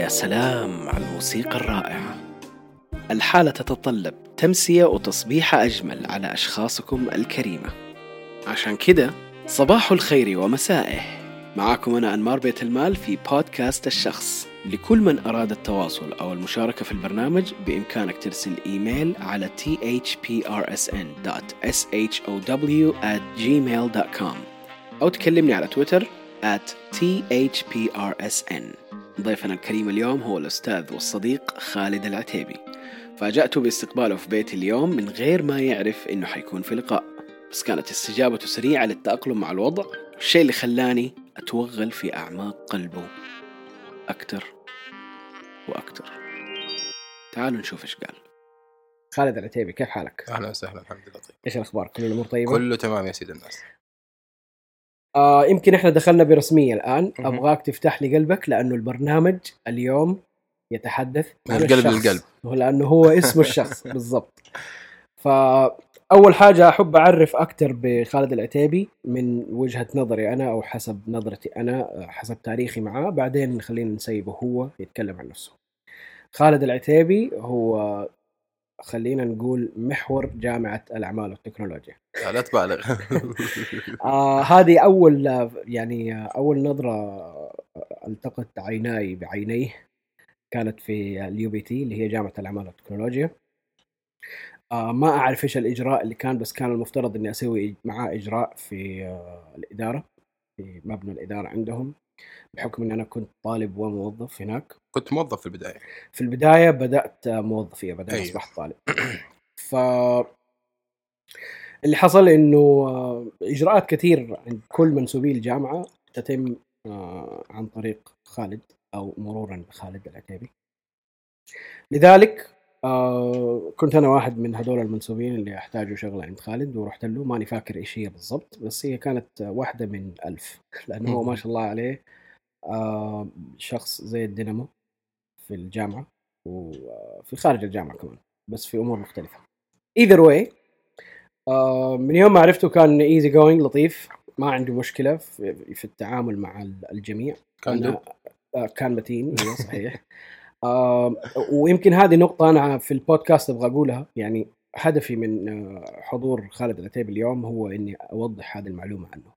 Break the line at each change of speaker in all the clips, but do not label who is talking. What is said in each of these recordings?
يا سلام على الموسيقى الرائعة. الحالة تتطلب تمسية وتصبيحة أجمل على أشخاصكم الكريمة. عشان كده صباح الخير ومسائه. معاكم أنا أنمار بيت المال في بودكاست الشخص. لكل من أراد التواصل أو المشاركة في البرنامج بإمكانك ترسل إيميل على thprsn.show@gmail.com أو تكلمني على تويتر at thprsn ضيفنا الكريم اليوم هو الأستاذ والصديق خالد العتيبي. فاجأته باستقباله في بيتي اليوم من غير ما يعرف إنه حيكون في لقاء. بس كانت استجابته سريعة للتأقلم مع الوضع الشيء اللي خلاني أتوغل في أعماق قلبه. أكتر وأكتر. تعالوا نشوف إيش قال. خالد العتيبي كيف حالك؟
أهلا وسهلا الحمد لله. طيب.
إيش الأخبار؟ كل الأمور طيبة؟
كله تمام يا سيد الناس.
آه يمكن إحنا دخلنا برسمية الآن
مهم.
أبغاك تفتح لي قلبك لأنه البرنامج اليوم يتحدث
من القلب. للقلب.
لأنه هو اسمه الشخص بالضبط فأول حاجة أحب أعرف أكثر بخالد العتيبي من وجهة نظري أنا أو حسب نظرتي أنا حسب تاريخي معاه بعدين خلينا نسيبه هو يتكلم عن نفسه خالد العتيبي هو خلينا نقول محور جامعة الأعمال والتكنولوجيا.
لا, تبالغ.
آه هذه أول يعني أول نظرة آه، التقت عيناي بعينيه. كانت في ال UBT اللي هي جامعة الأعمال والتكنولوجيا. آه ما أعرف إيش الإجراء اللي كان بس كان المفترض إني أسوي معاه إجراء في آه الإدارة في مبنى الإدارة عندهم. بحكم اني أنا كنت طالب وموظف هناك.
كنت موظف في البداية.
في البداية بدأت موظفية بعدين
أيوه.
أصبحت طالب. ف اللي حصل إنه آه، إجراءات كثير عند كل منسوبي الجامعة تتم آه، عن طريق خالد أو مرورا بخالد العتيبي. لذلك آه، كنت أنا واحد من هذول المنسوبين اللي أحتاجوا شغله عند خالد ورحت له ماني فاكر إيش هي بالضبط بس هي كانت واحدة من ألف لأنه هو ما شاء الله عليه آه، شخص زي الدينامو في الجامعة وفي خارج الجامعة كمان بس في أمور مختلفة. either way من يوم ما عرفته كان easy going لطيف ما عنده مشكلة في, في التعامل مع الجميع.
كان
آه، كان متين صحيح. آه، ويمكن هذه نقطة أنا في البودكاست أبغى أقولها. يعني هدفي من آه، حضور خالد العتيبي اليوم هو إني أوضح هذه المعلومة عنه.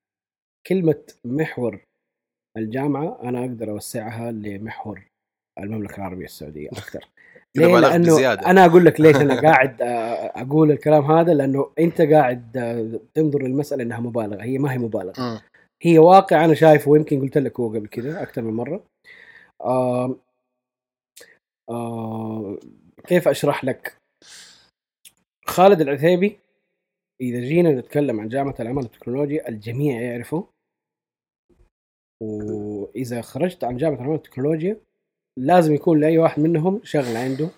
كلمة محور الجامعة أنا أقدر أوسعها لمحور المملكة العربية السعودية أكثر. ليه؟ لأنه
بزيادة.
أنا أقول لك ليش أنا قاعد آه، أقول الكلام هذا؟ لأنه أنت قاعد آه، تنظر للمسألة إنها مبالغة. هي ما هي مبالغة. هي واقع أنا شايفه ويمكن قلت لك هو قبل كذا أكثر من مرة. آه كيف أشرح لك؟ خالد العتيبي إذا جينا نتكلم عن جامعة الاعمال والتكنولوجيا الجميع يعرفه وإذا خرجت عن جامعة الاعمال والتكنولوجيا لازم يكون لأي واحد منهم شغلة عنده.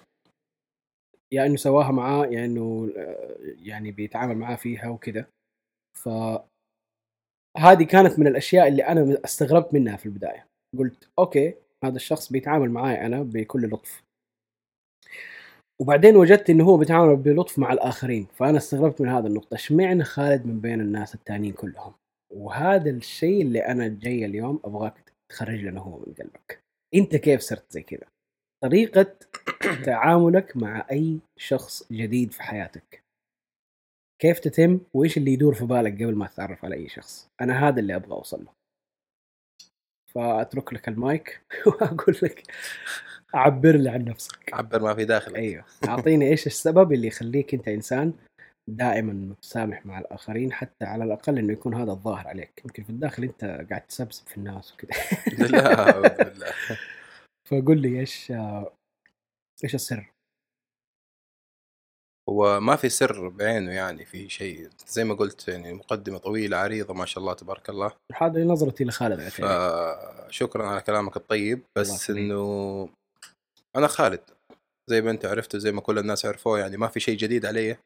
يا إنه سواها معاه يا إنه آه، يعني بيتعامل معاه فيها وكذا. ف هذه كانت من الأشياء اللي أنا استغربت منها في البداية. قلت أوكي. هذا الشخص بيتعامل معي أنا بكل لطف. وبعدين وجدت إنه هو بيتعامل بلطف مع الآخرين فأنا استغربت من هذا النقطة. إشمعنى خالد من بين الناس التانيين كلهم؟ وهذا الشيء اللي أنا جاي اليوم أبغاك تخرج لنا هو من قلبك. أنت كيف صرت زي كذا؟ طريقة تعاملك مع أي شخص جديد في حياتك. كيف تتم؟ وإيش اللي يدور في بالك قبل ما تتعرف على أي شخص؟ أنا هذا اللي أبغى أوصل له. فأترك لك المايك وأقول لك عبر لي عن نفسك.
عبر ما في داخلك.
أيوه. أعطيني إيش السبب اللي يخليك أنت إنسان دائما متسامح مع الآخرين حتى على الأقل إنه يكون هذا الظاهر عليك. يمكن في الداخل أنت قاعد تسبسب في الناس وكذا.
لا بالله.
فقول لي إيش إيش السر؟
هو ما في سر بعينه يعني في شيء. زي ما قلت يعني مقدمة طويلة عريضة ما شاء الله تبارك الله.
هذه نظرتي لخالد
فشكرا على كلامك الطيب. بس. إنه أنا خالد. زي ما أنت عرفت وزي ما كل الناس عرفوه يعني ما في شيء جديد علي.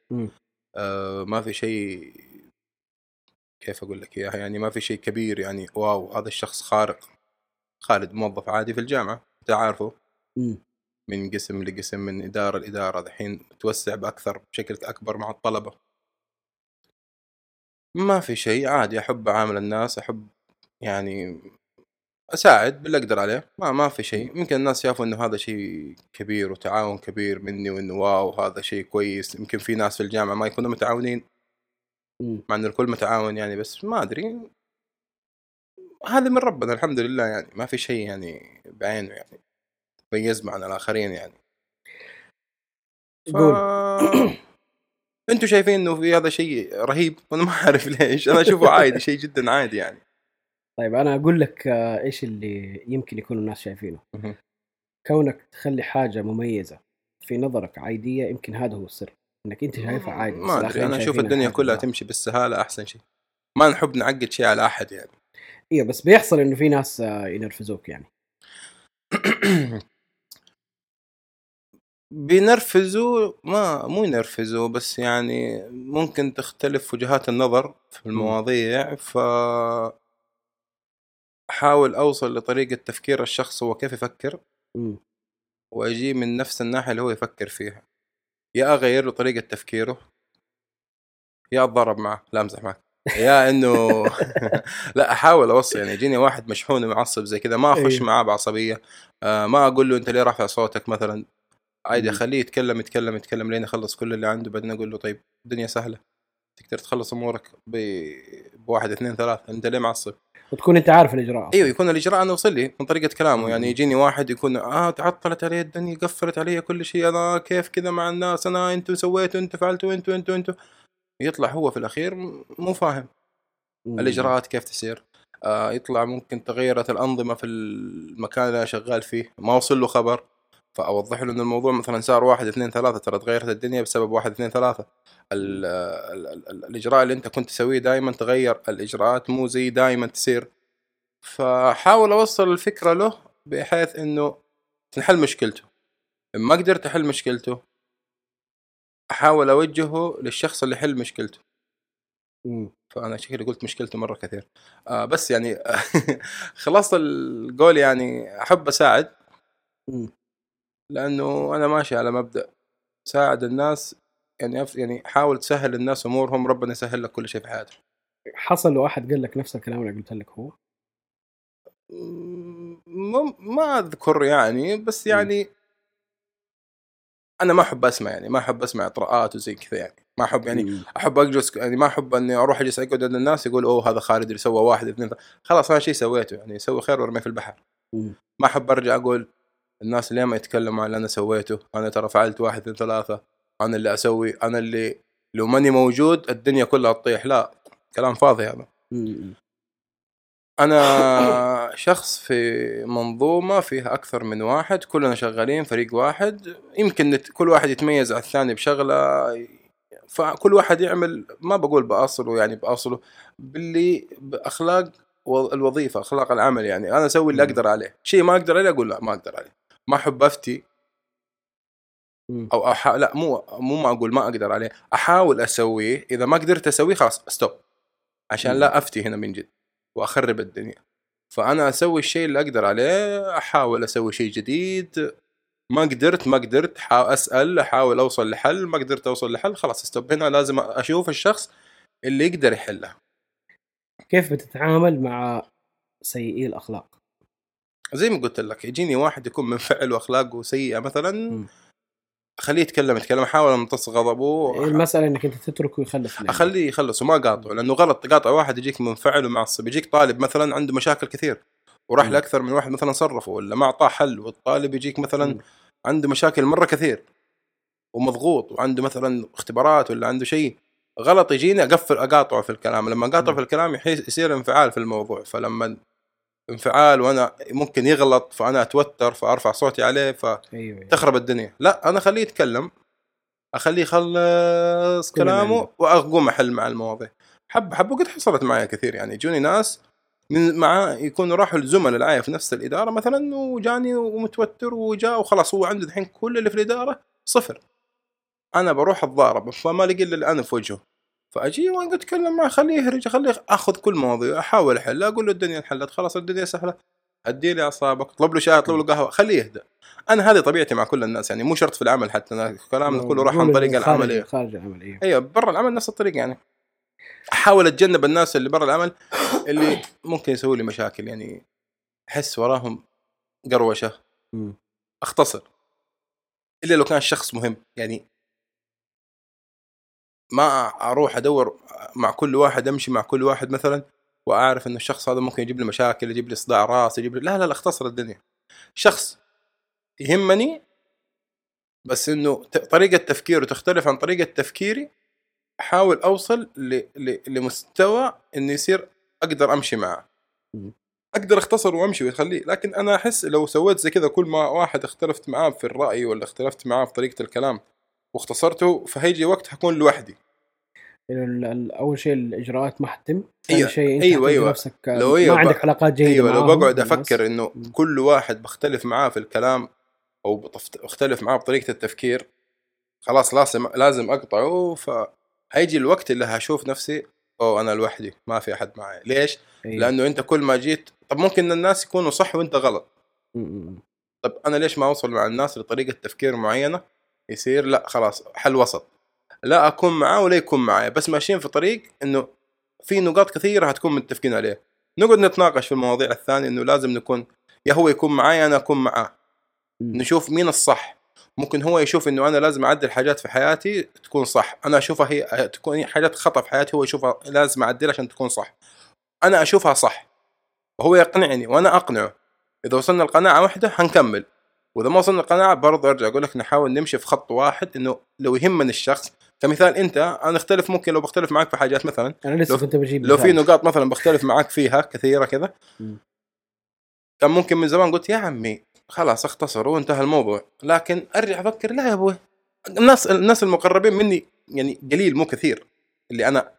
آه ما في شيء كيف أقول لك إياها؟ يعني ما في شيء كبير يعني واو هذا الشخص خارق. خالد موظف عادي في الجامعة أنت عارفه. من قسم لقسم من إدارة لإدارة دحين توسع بأكثر بشكل أكبر مع الطلبة. ما في شيء عادي أحب أعامل الناس أحب يعني أساعد باللي أقدر عليه ما ما في شيء. يمكن الناس شافوا إنه هذا شيء كبير وتعاون كبير مني وإنه واو هذا شيء كويس. يمكن في ناس في الجامعة ما يكونوا متعاونين. مع ان الكل متعاون يعني بس ما أدري. هذا من ربنا الحمد لله يعني ما في شيء يعني بعينه يعني. ميز عن الآخرين يعني. ف... أنتوا شايفين إنه في هذا شيء رهيب؟ وأنا ما أعرف ليش أنا أشوفه عادي شيء جدا عادي يعني.
طيب أنا أقول لك آه، إيش اللي يمكن يكون الناس شايفينه. كونك تخلي حاجة مميزة في نظرك عادية يمكن هذا هو السر. إنك أنت شايفها عادي
ما أدري أنا
أشوف
الدنيا كلها
لا.
تمشي بالسهالة أحسن شيء. ما نحب نعقد شيء على أحد يعني.
أيوه بس بيحصل إنه في ناس آه، ينرفزوك يعني.
بينرفزوا ما مو ينرفزوا بس يعني ممكن تختلف وجهات النظر في المواضيع. ف احاول أوصل لطريقة تفكير الشخص هو كيف يفكر. وأجي من نفس الناحية اللي هو يفكر فيها. يا أغير له طريقة تفكيره. يا أتضارب معه. لا أمزح معك. يا إنه لا أحاول أوصل يعني يجيني واحد مشحون ومعصب زي كذا ما أخش
أيوه.
معاه بعصبية. آه ما أقول له أنت ليه رافع صوتك مثلا. عادي. أخليه يتكلم يتكلم يتكلم لين يخلص كل اللي عنده. بعدين أقول له طيب الدنيا سهلة. تقدر تخلص أمورك ب... بواحد اثنين ثلاثة. أنت ليه معصب؟
وتكون أنت عارف الإجراء.
إيوه يكون الإجراء. أنا وصل لي من طريقة كلامه. يعني يجيني واحد يكون آه تعطلت علي الدنيا قفلت علي كل شيء. أنا كيف كذا مع الناس؟ أنا أنتوا سويتوا أنتوا فعلتوا أنتوا أنتوا أنتوا. يطلع هو في الأخير مو فاهم.
مم.
الإجراءات كيف تسير آه يطلع ممكن تغيرت الأنظمة في المكان اللي أنا شغال فيه. ما وصل له خبر. فأوضح له إن الموضوع مثلا صار واحد اثنين ثلاثة ترى تغيرت الدنيا بسبب واحد اثنين ثلاثة. ال ال ال ال الإجراء اللي أنت كنت تسويه دائما تغير الإجراءات مو زي دائما تصير. فحاول أوصل الفكرة له بحيث إنه تنحل مشكلته. إن ما قدرت أحل مشكلته أحاول أوجهه للشخص اللي يحل مشكلته. فأنا شكلي قلت مشكلته مرة كثير. آه بس يعني خلاص القول يعني أحب
أساعد.
لأنه أنا ماشي على مبدأ ساعد الناس يعني أف- يعني حاول تسهل الناس أمورهم ربنا يسهل لك كل شيء في حياتك
حصل لو احد قال لك نفس الكلام اللي قلت لك هو
م- ما أذكر يعني بس يعني أنا ما أحب أسمع يعني ما أحب أسمع إطراءات وزي كذا يعني ما أحب يعني
مم.
أحب أجلس يعني ما أحب إني أروح أجلس أقعد عند الناس يقول أوه هذا خالد اللي سوى واحد اثنين. خلاص أنا شيء سويته يعني سوي خير وارميه في البحر. ما أحب أرجع أقول الناس اللي ما يتكلموا عن اللي أنا سويته؟ أنا ترى فعلت واحد اثنين ثلاثة. أنا اللي أسوي أنا اللي لو ماني موجود الدنيا كلها تطيح. لا كلام فاضي هذا. أنا شخص في منظومة فيها أكثر من واحد كلنا شغالين فريق واحد. يمكن كل واحد يتميز على الثاني بشغلة. فكل واحد يعمل ما بقول بأصله يعني بأصله باللي بأخلاق الوظيفة أخلاق العمل يعني. أنا أسوي اللي. أقدر عليه. شيء ما أقدر عليه أقول لا ما أقدر عليه. ما أحب
أفتي.
أو أح... لا مو مو ما أقول ما أقدر عليه. أحاول أسويه. إذا ما قدرت أسويه خلاص ستوب عشان. لا أفتي هنا من جد وأخرب الدنيا. فأنا أسوي الشيء اللي أقدر عليه أحاول أسوي شيء جديد. ما قدرت ما قدرت. حا- أسأل أحاول أوصل لحل. ما قدرت أوصل لحل خلاص ستوب هنا لازم أشوف الشخص اللي يقدر يحلها.
كيف بتتعامل مع سيئي الأخلاق؟
زي ما قلت لك يجيني واحد يكون منفعل وأخلاقه سيئة مثلا. أخليه يتكلم يتكلم أحاول أمتص غضبه
المسألة إنك أنت تتركه يخلص.
أخليه يخلص وما قاطعه لأنه غلط تقاطع واحد يجيك منفعل ومعصب يجيك طالب مثلا عنده مشاكل كثير وراح
مم.
لأكثر من واحد مثلا صرفه ولا ما أعطاه حل والطالب يجيك مثلا
مم.
عنده مشاكل مرة كثير ومضغوط وعنده مثلا اختبارات ولا عنده شيء غلط يجيني أقفل أقاطعه في الكلام لما
أقاطعه.
في الكلام يصير انفعال في الموضوع فلما انفعال وأنا ممكن يغلط فأنا أتوتر فأرفع صوتي عليه
أيوه أيوة.
تخرب الدنيا. لا أنا اخليه يتكلم. أخليه يخلص كلامه. وأقوم أحل مع المواضيع. حب حب وقد حصلت معي كثير. يعني يجوني ناس من مع يكونوا راحوا الزملاء العاية في نفس الإدارة مثلا وجاني ومتوتر وجاء وخلاص هو عنده الحين كل اللي في الإدارة صفر. أنا بروح أتضارب فما لقي إلا اللي أنا في وجهه. فأجي واقعد أتكلم معه خليه يهرج خليه أخذ كل مواضيع أحاول احلها أقول له الدنيا انحلت خلاص الدنيا سهلة. هدي لي أعصابك اطلب له شاي اطلب له قهوة خليه يهدى أنا هذه طبيعتي مع كل الناس يعني مو شرط في العمل حتى أنا كلامنا كله راح عن طريق العمل. إيه.
خارج العمل أيوه
أيوه برا العمل نفس الطريقة يعني. أحاول أتجنب الناس اللي برا العمل اللي ممكن يسوي لي مشاكل يعني أحس وراهم
قروشة.
أختصر. إلا لو كان الشخص مهم يعني ما أروح أدور مع كل واحد أمشي مع كل واحد مثلا وأعرف إن الشخص هذا ممكن يجيب لي مشاكل يجيب لي صداع رأس يجيب لي لا لا لا اختصر الدنيا. شخص يهمني بس إنه طريقة تفكيره تختلف عن طريقة تفكيري أحاول أوصل ل... ل... لمستوى إنه يصير أقدر أمشي معه. أقدر أختصر وأمشي ويخليه. لكن أنا أحس لو سويت زي كذا كل ما واحد اختلفت معاه في الرأي ولا اختلفت معاه في طريقة الكلام واختصرته فهيجي وقت حكون لوحدي
أول شيء الإجراءات ما حتتم ثاني
أيوة،
شيء أنت
أيوة،
حتلقى
أيوة.
نفسك
لو
ما
أيوة
عندك
بق-
علاقات جيدة
أيوه لو بقعد. أفكر
إنه.
كل واحد بختلف معاه في الكلام أو بختلف معاه بطريقة التفكير خلاص لازم لازم أقطعه فهيجي الوقت اللي هشوف نفسي أوه أنا لوحدي ما في أحد معي ليش؟
أيوة.
لأنه أنت كل ما جيت طب ممكن الناس يكونوا صح وأنت غلط
مم. مم.
طب أنا ليش ما أوصل مع الناس لطريقة تفكير معينة يصير لا خلاص حل وسط. لا أكون معاه ولا يكون معايا بس ماشيين في طريق إنه في نقاط كثيرة هتكون متفقين عليها. نقعد نتناقش في المواضيع الثانية إنه لازم نكون يا هو يكون معايا أنا أكون معاه. نشوف مين الصح. ممكن هو يشوف إنه أنا لازم أعدل حاجات في حياتي تكون صح. أنا أشوفها هي تكون حاجات خطأ في حياتي هو يشوفها لازم أعدلها عشان تكون صح. أنا أشوفها صح. وهو يقنعني وأنا أقنعه. إذا وصلنا لقناعة واحدة حنكمل وإذا ما وصلنا لقناعه برضه أرجع أقول لك نحاول نمشي في خط واحد إنه لو يهمني الشخص. كمثال أنت أنا أختلف ممكن لو بختلف معك في حاجات مثلا.
أنا لسه
لو-
كنت بجيب
لو في. نقاط مثلا بختلف معك فيها كثيرة كذا. كان ممكن من زمان قلت يا عمي خلاص اختصر وانتهى الموضوع. لكن أرجع أفكر لا يا أبوي. الناس الناس المقربين مني يعني قليل مو كثير. اللي أنا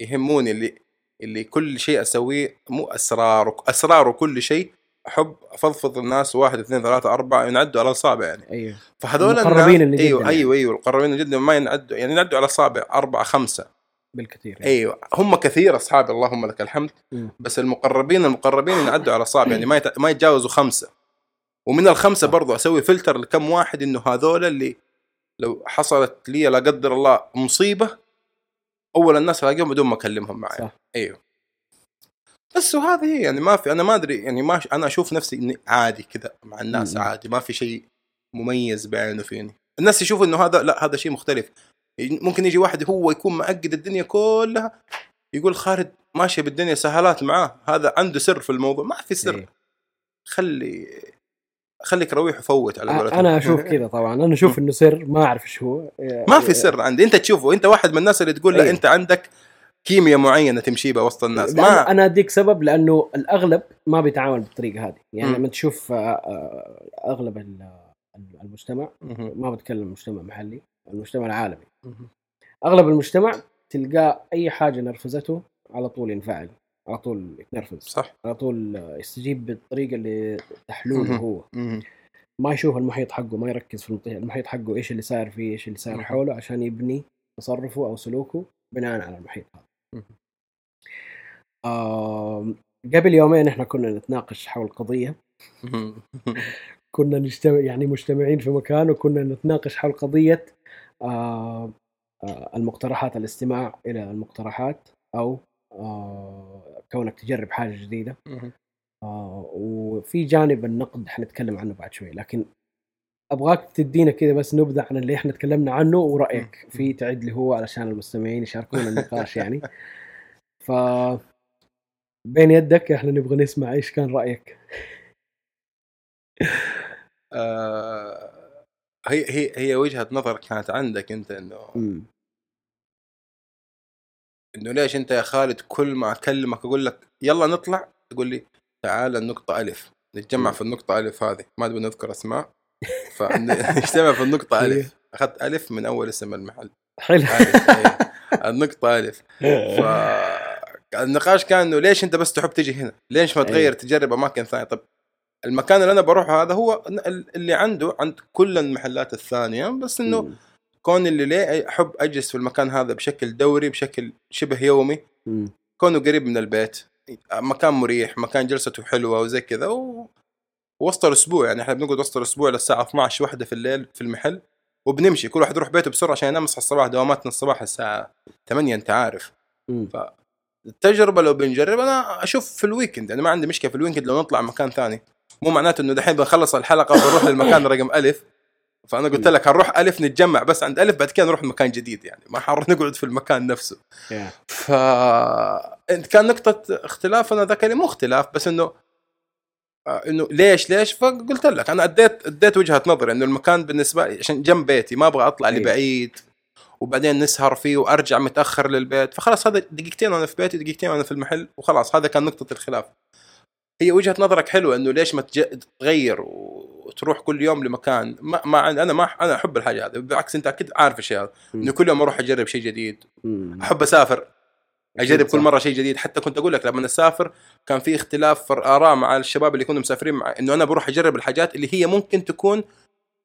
يهموني اللي اللي كل شيء أسويه مو أسرار أسرار وكل شيء. احب أفضفض الناس واحد اثنين ثلاثة أربعة ينعدوا على الأصابع يعني
أيوه
فهذول
المقربين
الناس
اللي
أيوه
جداً يعني.
أيوه أيوه القربين جدا ما ينعدوا يعني ينعدوا على الأصابع أربعة خمسة
بالكثير يعني.
أيوه هم كثير أصحابي اللهم لك الحمد
مم.
بس المقربين المقربين ينعدوا على أصابع يعني ما يت... ما يتجاوزوا خمسة ومن
الخمسة.
برضو أسوي فلتر لكم واحد إنه هذول اللي لو حصلت لي لا قدر الله مصيبة أول الناس ألاقيهم بدون ما أكلمهم معي
صح
أيوه بس وهذه هي يعني ما في أنا ما أدري يعني ما أنا أشوف نفسي إني عادي كذا مع الناس
م- م.
عادي ما في شيء مميز بعينه فيني الناس يشوفوا إنه هذا لا هذا شيء مختلف ممكن يجي واحد هو يكون معقد الدنيا كلها يقول خالد ماشي بالدنيا سهالات معاه هذا عنده سر في الموضوع ما في سر
أيوة.
خلي خليك رويح وفوت على قولتهم
أنا أشوف كذا طبعا أنا أشوف إنه سر ما أعرف إيش هو
ما في سر عندي أنت تشوفه أنت واحد من الناس اللي تقول لا
أيوة.
أنت عندك كيمياء معينة تمشي بها وسط الناس
ما أنا أديك سبب لأنه الأغلب ما بيتعامل بالطريقة هذه يعني. لما تشوف آه، آه، أغلب ال- المجتمع. ما بتكلم مجتمع محلي المجتمع العالمي. أغلب المجتمع تلقاه أي حاجة نرفزته على طول ينفعل على طول يتنرفز
صح
على طول يستجيب بالطريقة اللي تحلوله. هو. ما يشوف المحيط حقه ما يركز في المحيط- حقه إيش اللي صاير فيه إيش اللي صاير. حوله عشان يبني تصرفه أو سلوكه بناء على المحيط هذا قبل يومين إحنا كنا نتناقش حول
قضية.
كنا نجتمع يعني مجتمعين في مكان وكنا نتناقش حول قضية المقترحات الاستماع إلى المقترحات أو كونك تجرب
حاجة
جديدة. وفي جانب النقد حنتكلم عنه بعد شوي. لكن أبغاك تدينا كذا بس نبذة عن اللي إحنا تكلمنا عنه
ورأيك.
في تعد لي هو علشان المستمعين يشاركونا النقاش يعني. ف بين يدك إحنا نبغى نسمع إيش كان رأيك
آه، هي هي هي وجهة نظر كانت عندك أنت
إنه.
إنه ليش أنت يا خالد كل ما أكلمك أقول لك يلا نطلع تقول لي تعال النقطة ألف نتجمع. في النقطة ألف هذه ما نبي نذكر أسماء فنجتمع في النقطة
إيه.
ألف أخذت ألف من أول اسم المحل
حلو
أيه. النقطة ألف فالنقاش كان إنه ليش أنت بس تحب تجي هنا؟ ليش ما
أيه.
تغير تجرب أماكن ثانية؟ طب المكان اللي أنا بروحه هذا هو اللي عنده عند كل المحلات الثانية بس
مم.
كون اللي ليه أحب أجلس في المكان هذا بشكل دوري بشكل شبه يومي. كونه قريب من البيت مكان مريح مكان جلسته حلوة وزي كذا و... وسط الأسبوع يعني إحنا بنقعد وسط الأسبوع للساعة 12 واحدة في الليل في المحل وبنمشي كل واحد يروح بيته بسرعة عشان ينام يصحى الصباح دواماتنا الصباح الساعة 8 أنت عارف. ف التجربة لو بنجرب أنا أشوف في ال weekend أنا ما عندي مشكلة في ال weekend لو نطلع مكان ثاني. مو معناته إنه دحين بنخلص الحلقة وبنروح للمكان رقم ألف. فأنا قلت لك هنروح ألف نتجمع بس عند ألف بعد كده نروح مكان جديد يعني. ما حنروح نقعد في المكان نفسه. ف كان نقطة اختلافنا ذاك اللي مو اختلاف بس إنه آه، إنه ليش ليش؟ فقلت لك أنا اديت أديت وجهة نظري إنه المكان بالنسبة لي عشان جنب بيتي ما أبغى أطلع
أيوة.
لبعيد. وبعدين نسهر فيه وأرجع متأخر للبيت. فخلاص هذا دقيقتين وأنا في بيتي دقيقتين وأنا في المحل وخلاص هذا كان نقطة الخلاف. هي وجهة نظرك حلوة إنه ليش ما تغير وتروح كل يوم لمكان؟ ما, ما أنا ما أنا أحب الحاجة هذه. بالعكس أنت أكيد عارف الشيء هذا. إنه كل يوم أروح أجرب شيء جديد. أحب أسافر.
أجرب
كل. مرة شيء جديد. حتى كنت أقول لك لما اسافر كان في اختلاف في الآراء مع الشباب اللي كانوا مسافرين معي إنه أنا بروح أجرب الحاجات اللي هي ممكن تكون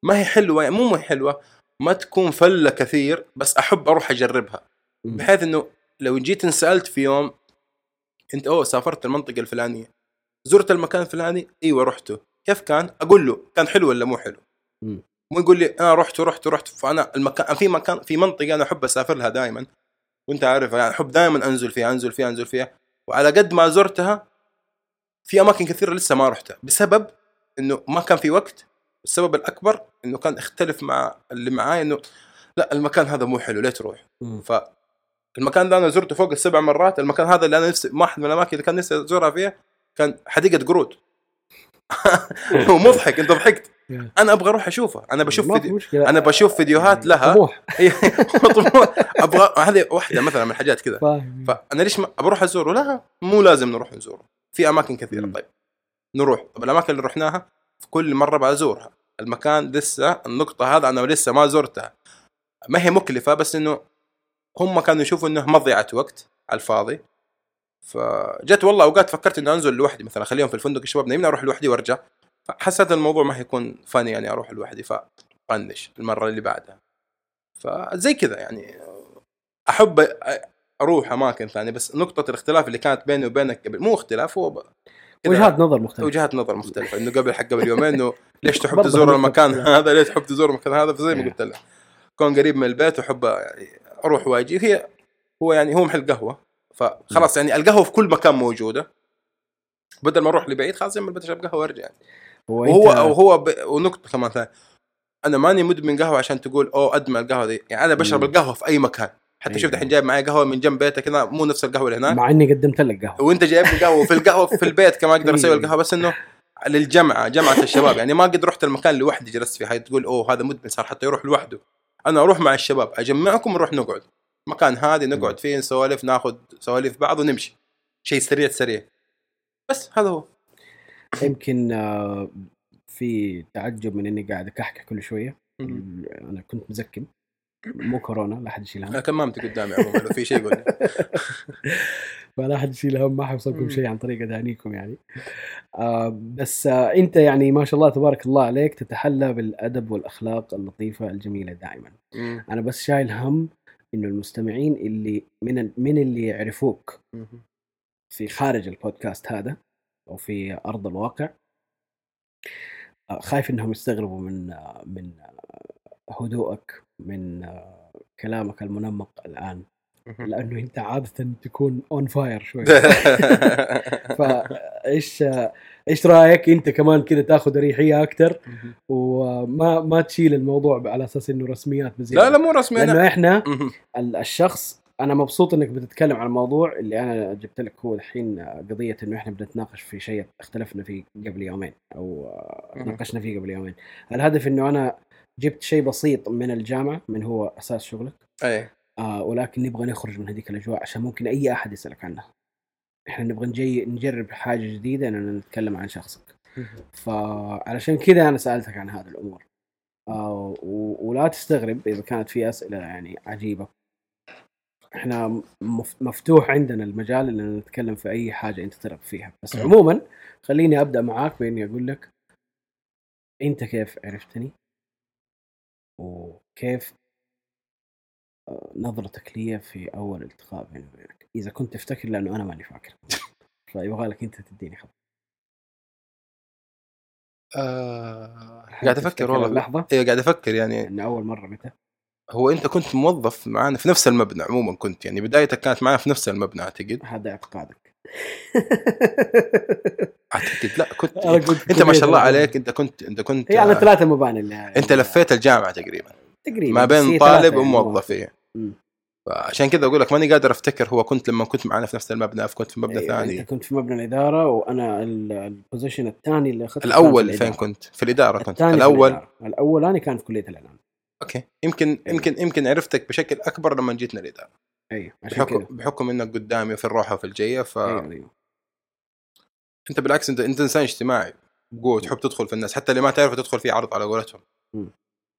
ما هي حلوة مو هي حلوة. ما تكون فلة كثير بس أحب أروح
أجربها.
بحيث إنه لو جيت انسألت في يوم أنت أوه سافرت المنطقة الفلانية. زرت المكان الفلاني؟ إيوه رحته. كيف كان؟ أقول له كان حلو ولا مو حلو. مو يقول لي أنا رحت ورحت ورحت. فأنا المكان في مكان في منطقة أنا أحب اسافر لها دائما وأنت عارف يعني أحب دائما أنزل فيها أنزل فيها أنزل فيها. وعلى قد ما زرتها في أماكن كثيرة لسه ما رحتها. بسبب إنه ما كان في وقت السبب الأكبر إنه كان اختلف مع اللي معاي إنه لا المكان هذا مو حلو ليه تروح؟
مم.
فالمكان ده أنا زرته فوق السبع مرات المكان هذا اللي أنا نفسي واحد من الأماكن اللي كان نفسي أزورها فيها كان حديقة قرود هو مضحك أنت ضحكت. أنا أبغى أروح اشوفه أنا بشوف فيديو. أنا بشوف فيديوهات لها
طموح
طموح. أبغى هذه واحدة مثلا من الحاجات كذا فأنا ليش ما بروح أزوره لا مو لازم نروح نزوره في أماكن
كثيرة.
طيب نروح طب الأماكن اللي رحناها كل مرة بزورها المكان لسه النقطة هذا أنا لسه ما زرتها ما هي مكلفة بس إنه هم كانوا يشوفوا إنه مضيعة وقت على الفاضي. فجت والله أوقات فكرت انه أنزل لوحدي مثلا أخليهم في الفندق الشباب نايمين أروح لوحدي وأرجع. فحسيت الموضوع ما هيكون فاني يعني أروح لوحدي فطنش المرة اللي بعدها. فزي كذا يعني. أحب أروح أماكن ثانية بس نقطة الاختلاف اللي كانت بيني وبينك قبل مو اختلاف هو
وجهات نظر مختلفة.
وجهات نظر مختلفة. إنه قبل حق قبل يومين إنه ليش تحب تزور المكان. هذا؟ ليش تحب تزور المكان هذا؟ فزي ما
إيه.
قلت لك. كون قريب من البيت واحب يعني أروح وأجي. هي هو يعني هو محل قهوة. فخلاص يعني القهوة في كل مكان موجودة. بدل ما أروح لبعيد خلاص من البيت اشرب قهوة وأرجع.
هو
وهو وهو ب... ونقطة كمان ثانية. أنا ماني مدمن قهوة عشان تقول أوه أدمن القهوة دي. يعني أنا بشرب
مم.
القهوة في أي مكان. حتى
أيوة.
شوف دحين جايب معي قهوة من جنب بيتك هنا مو نفس القهوة اللي هناك.
مع إني قدمت لك قهوة.
وأنت جايب لي قهوة في القهوة في البيت كمان أقدر أسوي
أيوة.
القهوة بس إنه للجمعه جمعة الشباب. يعني ما قد رحت المكان لوحدي جلست فيه. هاي تقول أوه هذا مدمن صار حتى يروح لوحده. أنا أروح مع الشباب أجمعكم ونروح نقعد. مكان هادي نقعد فيه نسولف ناخذ سواليف بعض ونمشي. شيء سريع سريع. بس هذا هو.
يمكن آه، في تعجب من إني قاعد أكحكح كل شوية. أنا كنت مزكم. مو كورونا لا احد يشيل هم
أنا كمامتي قدامي عموما لو في شيء قول
فلا احد يشيل هم ما حيوصلكم. شيء عن طريق ادانيكم يعني آه بس آه أنت يعني ما شاء الله تبارك الله عليك تتحلى بالأدب والأخلاق اللطيفة الجميلة دائما
مم.
أنا بس شايل هم إنه المستمعين اللي من من اللي يعرفوك. في خارج البودكاست هذا أو في أرض الواقع آه، خايف إنهم يستغربوا من آه، من آه، هدوءك من آه، كلامك المنمق الآن. لأنه أنت عاده تكون on fire شوي. فايش آه، إيش رأيك أنت كمان كذا تاخذ اريحيه أكثر وما ما تشيل الموضوع على أساس إنه رسميات بزيادة.
لا لا مو رسمي لأنه
إحنا الشخص أنا مبسوط إنك بتتكلم عن الموضوع اللي أنا جبت لك هو الحين قضية إنه إحنا بنتناقش في شيء اختلفنا فيه قبل يومين أو آه،
مهم.
ناقشنا فيه قبل يومين. الهدف إنه أنا جبت شيء بسيط من الجامعة من هو أساس شغلك.
اي
آه ولكن نبغى نخرج من هذيك الأجواء عشان ممكن أي أحد يسألك عنها. إحنا نبغى نجي نجرب حاجة جديدة اننا نتكلم عن شخصك. فعلشان كذا أنا سألتك عن هذه الأمور. آه ولا تستغرب إذا كانت في أسئلة يعني عجيبة. إحنا مف- مفتوح عندنا المجال اننا نتكلم في أي حاجة أنت ترغب فيها. بس. عموما خليني أبدأ معاك بإني أقول لك أنت كيف عرفتني؟ وكيف آه، نظرتك لي في أول التقاء بيني وبينك؟ إذا كنت تفتكر لأنه أنا ماني فاكر. فيبغى لك أنت تديني خبر.
آه... قاعد أفكر والله.
اللحظة؟
أيوه قاعد أفكر يعني.
انه أول مرة متى؟
هو أنت كنت موظف معانا في نفس المبنى عموما كنت يعني بدايتك كانت معنا في نفس المبنى أعتقد.
هذا إعتقادك.
اعتقد لا كنت
أنا
أنت ما شاء الله. عليك أنت كنت أنت كنت
هي على ثلاثة مباني اللي
أنت لفيت الجامعة تقريبا
تقريبا
ما بين طالب
يعني،
وموظف إيه.
مم.
فعشان كذا أقول لك ماني قادر أفتكر هو كنت لما كنت معنا في نفس المبنى كنت في مبنى
أيوة،
ثاني
أنت كنت في مبنى الإدارة وأنا ال- ال position الثاني اللي أخذته الأول
فين. كنت؟ في الإدارة كنت
الأول. الاولاني كان في كلية الإعلام
okay يمكن يمكن يمكن عرفتك بشكل أكبر لما جيتنا الإدارة
أيوه عشان
بحكم
كذا
بحكم إنك قدامي في الروحه وفي الجيه فانت
أيوه أيوه.
بالعكس أنت أنت إنسان اجتماعي بقوة تحب تدخل في الناس حتى اللي ما تعرفه تدخل فيه عرض على قولتهم.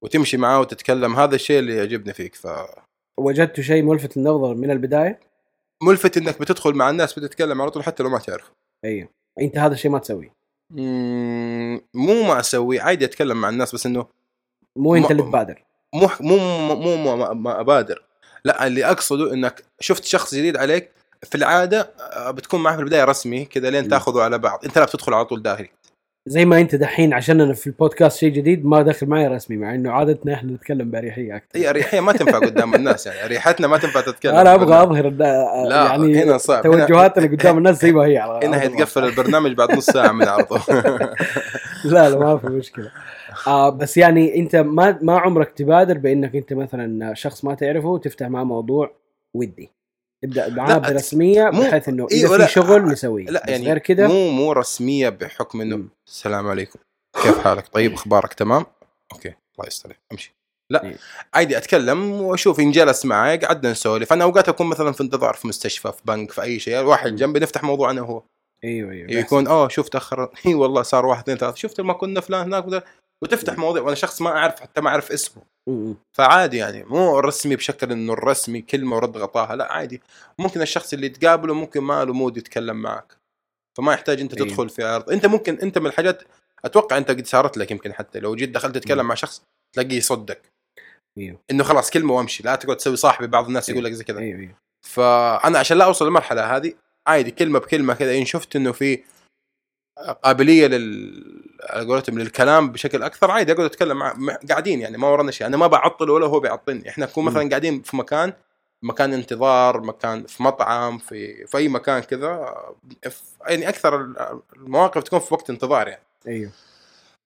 وتمشي معاه وتتكلم هذا الشيء اللي يعجبني فيك ف
وجدت شيء ملفت للنظر من البداية؟
ملفت إنك بتدخل مع الناس بتتكلم على طول حتى لو ما تعرف
أيوه. أنت هذا الشيء ما تسويه؟
مو ما أسوي عادي أتكلم مع الناس بس إنه
مو
أنت
اللي تبادر.
مو مو مو, مو ما, ما أبادر. لا اللي أقصده إنك شفت شخص جديد عليك في العادة آه، بتكون معه في البداية رسمي كذا لين
مم.
تاخذوا على بعض. أنت لا بتدخل على طول داخلي.
زي ما أنت دحين عشان أنا في البودكاست شيء جديد ما دخل معي رسمي مع إنه عادتنا إحنا نتكلم بأريحية أكثر.
هي أريحية ما تنفع قدام الناس يعني. أريحتنا ما تنفع تتكلم.
أنا
أبغى
أظهر الدا-
لا
يعني
هنا صعب.
توجهاتنا قدام الناس زي ما هي على
هنا هيتقفل البرنامج بعد نص ساعة من عرضه.
لا لا ما في مشكلة. آه بس يعني انت ما ما عمرك تبادر بانك انت مثلا شخص ما تعرفه وتفتح معه موضوع ودي. تبدا معاه
لا، برسمية
بحيث إنه
إيه،
إذا
ولا-
في شغل نسويه
لا
بس
يعني
غير كذا
مو مو رسمية بحكم
إنه.
السلام عليكم. كيف حالك؟ طيب أخبارك؟ تمام؟ okay الله يستر أمشي. لا
إيه.
عادي أتكلم وأشوف إن جلس معي قعدنا نسولف. أنا أوقات أكون مثلا في انتظار في مستشفى في بنك في أي شيء. واحد. جنبي نفتح موضوع أنا وهو.
أيوه أيوه
يكون آه شوف تاخر إي والله صار واحد اثنين ثلاثة. شفت ما كنا فلان هناك وتفتح مواضيع وأنا شخص ما أعرف حتى ما أعرف اسمه. فعادي يعني مو رسمي بشكل إنه الرسمي كلمة ورد غطاها لا عادي. ممكن الشخص اللي تقابله ممكن ما له مود يتكلم معك. فما يحتاج أنت
أيوه.
تدخل في عرض. أنت ممكن أنت من الحاجات أتوقع أنت قد صارت لك يمكن حتى لو جيت دخلت تتكلم. مع شخص تلاقيه يصدق
أيوه
إنه خلاص كلمة وامشي لا تقعد تسوي صاحبي بعض الناس
أيوه.
يقول لك زي كذا. فأنا عشان لا أوصل للمرحلة هذه عادي كلمة بكلمة كذا إن شفت إنه في قابلية لل قولتهم للكلام بشكل أكثر. عادي أقعد أتكلم مع قاعدين يعني ما ورانا شيء أنا ما بعطل ولا هو بيعطلني. إحنا نكون مثلا. قاعدين في مكان مكان انتظار مكان في مطعم في في أي مكان كذا يعني أكثر المواقف تكون في وقت انتظار يعني.
أيوه.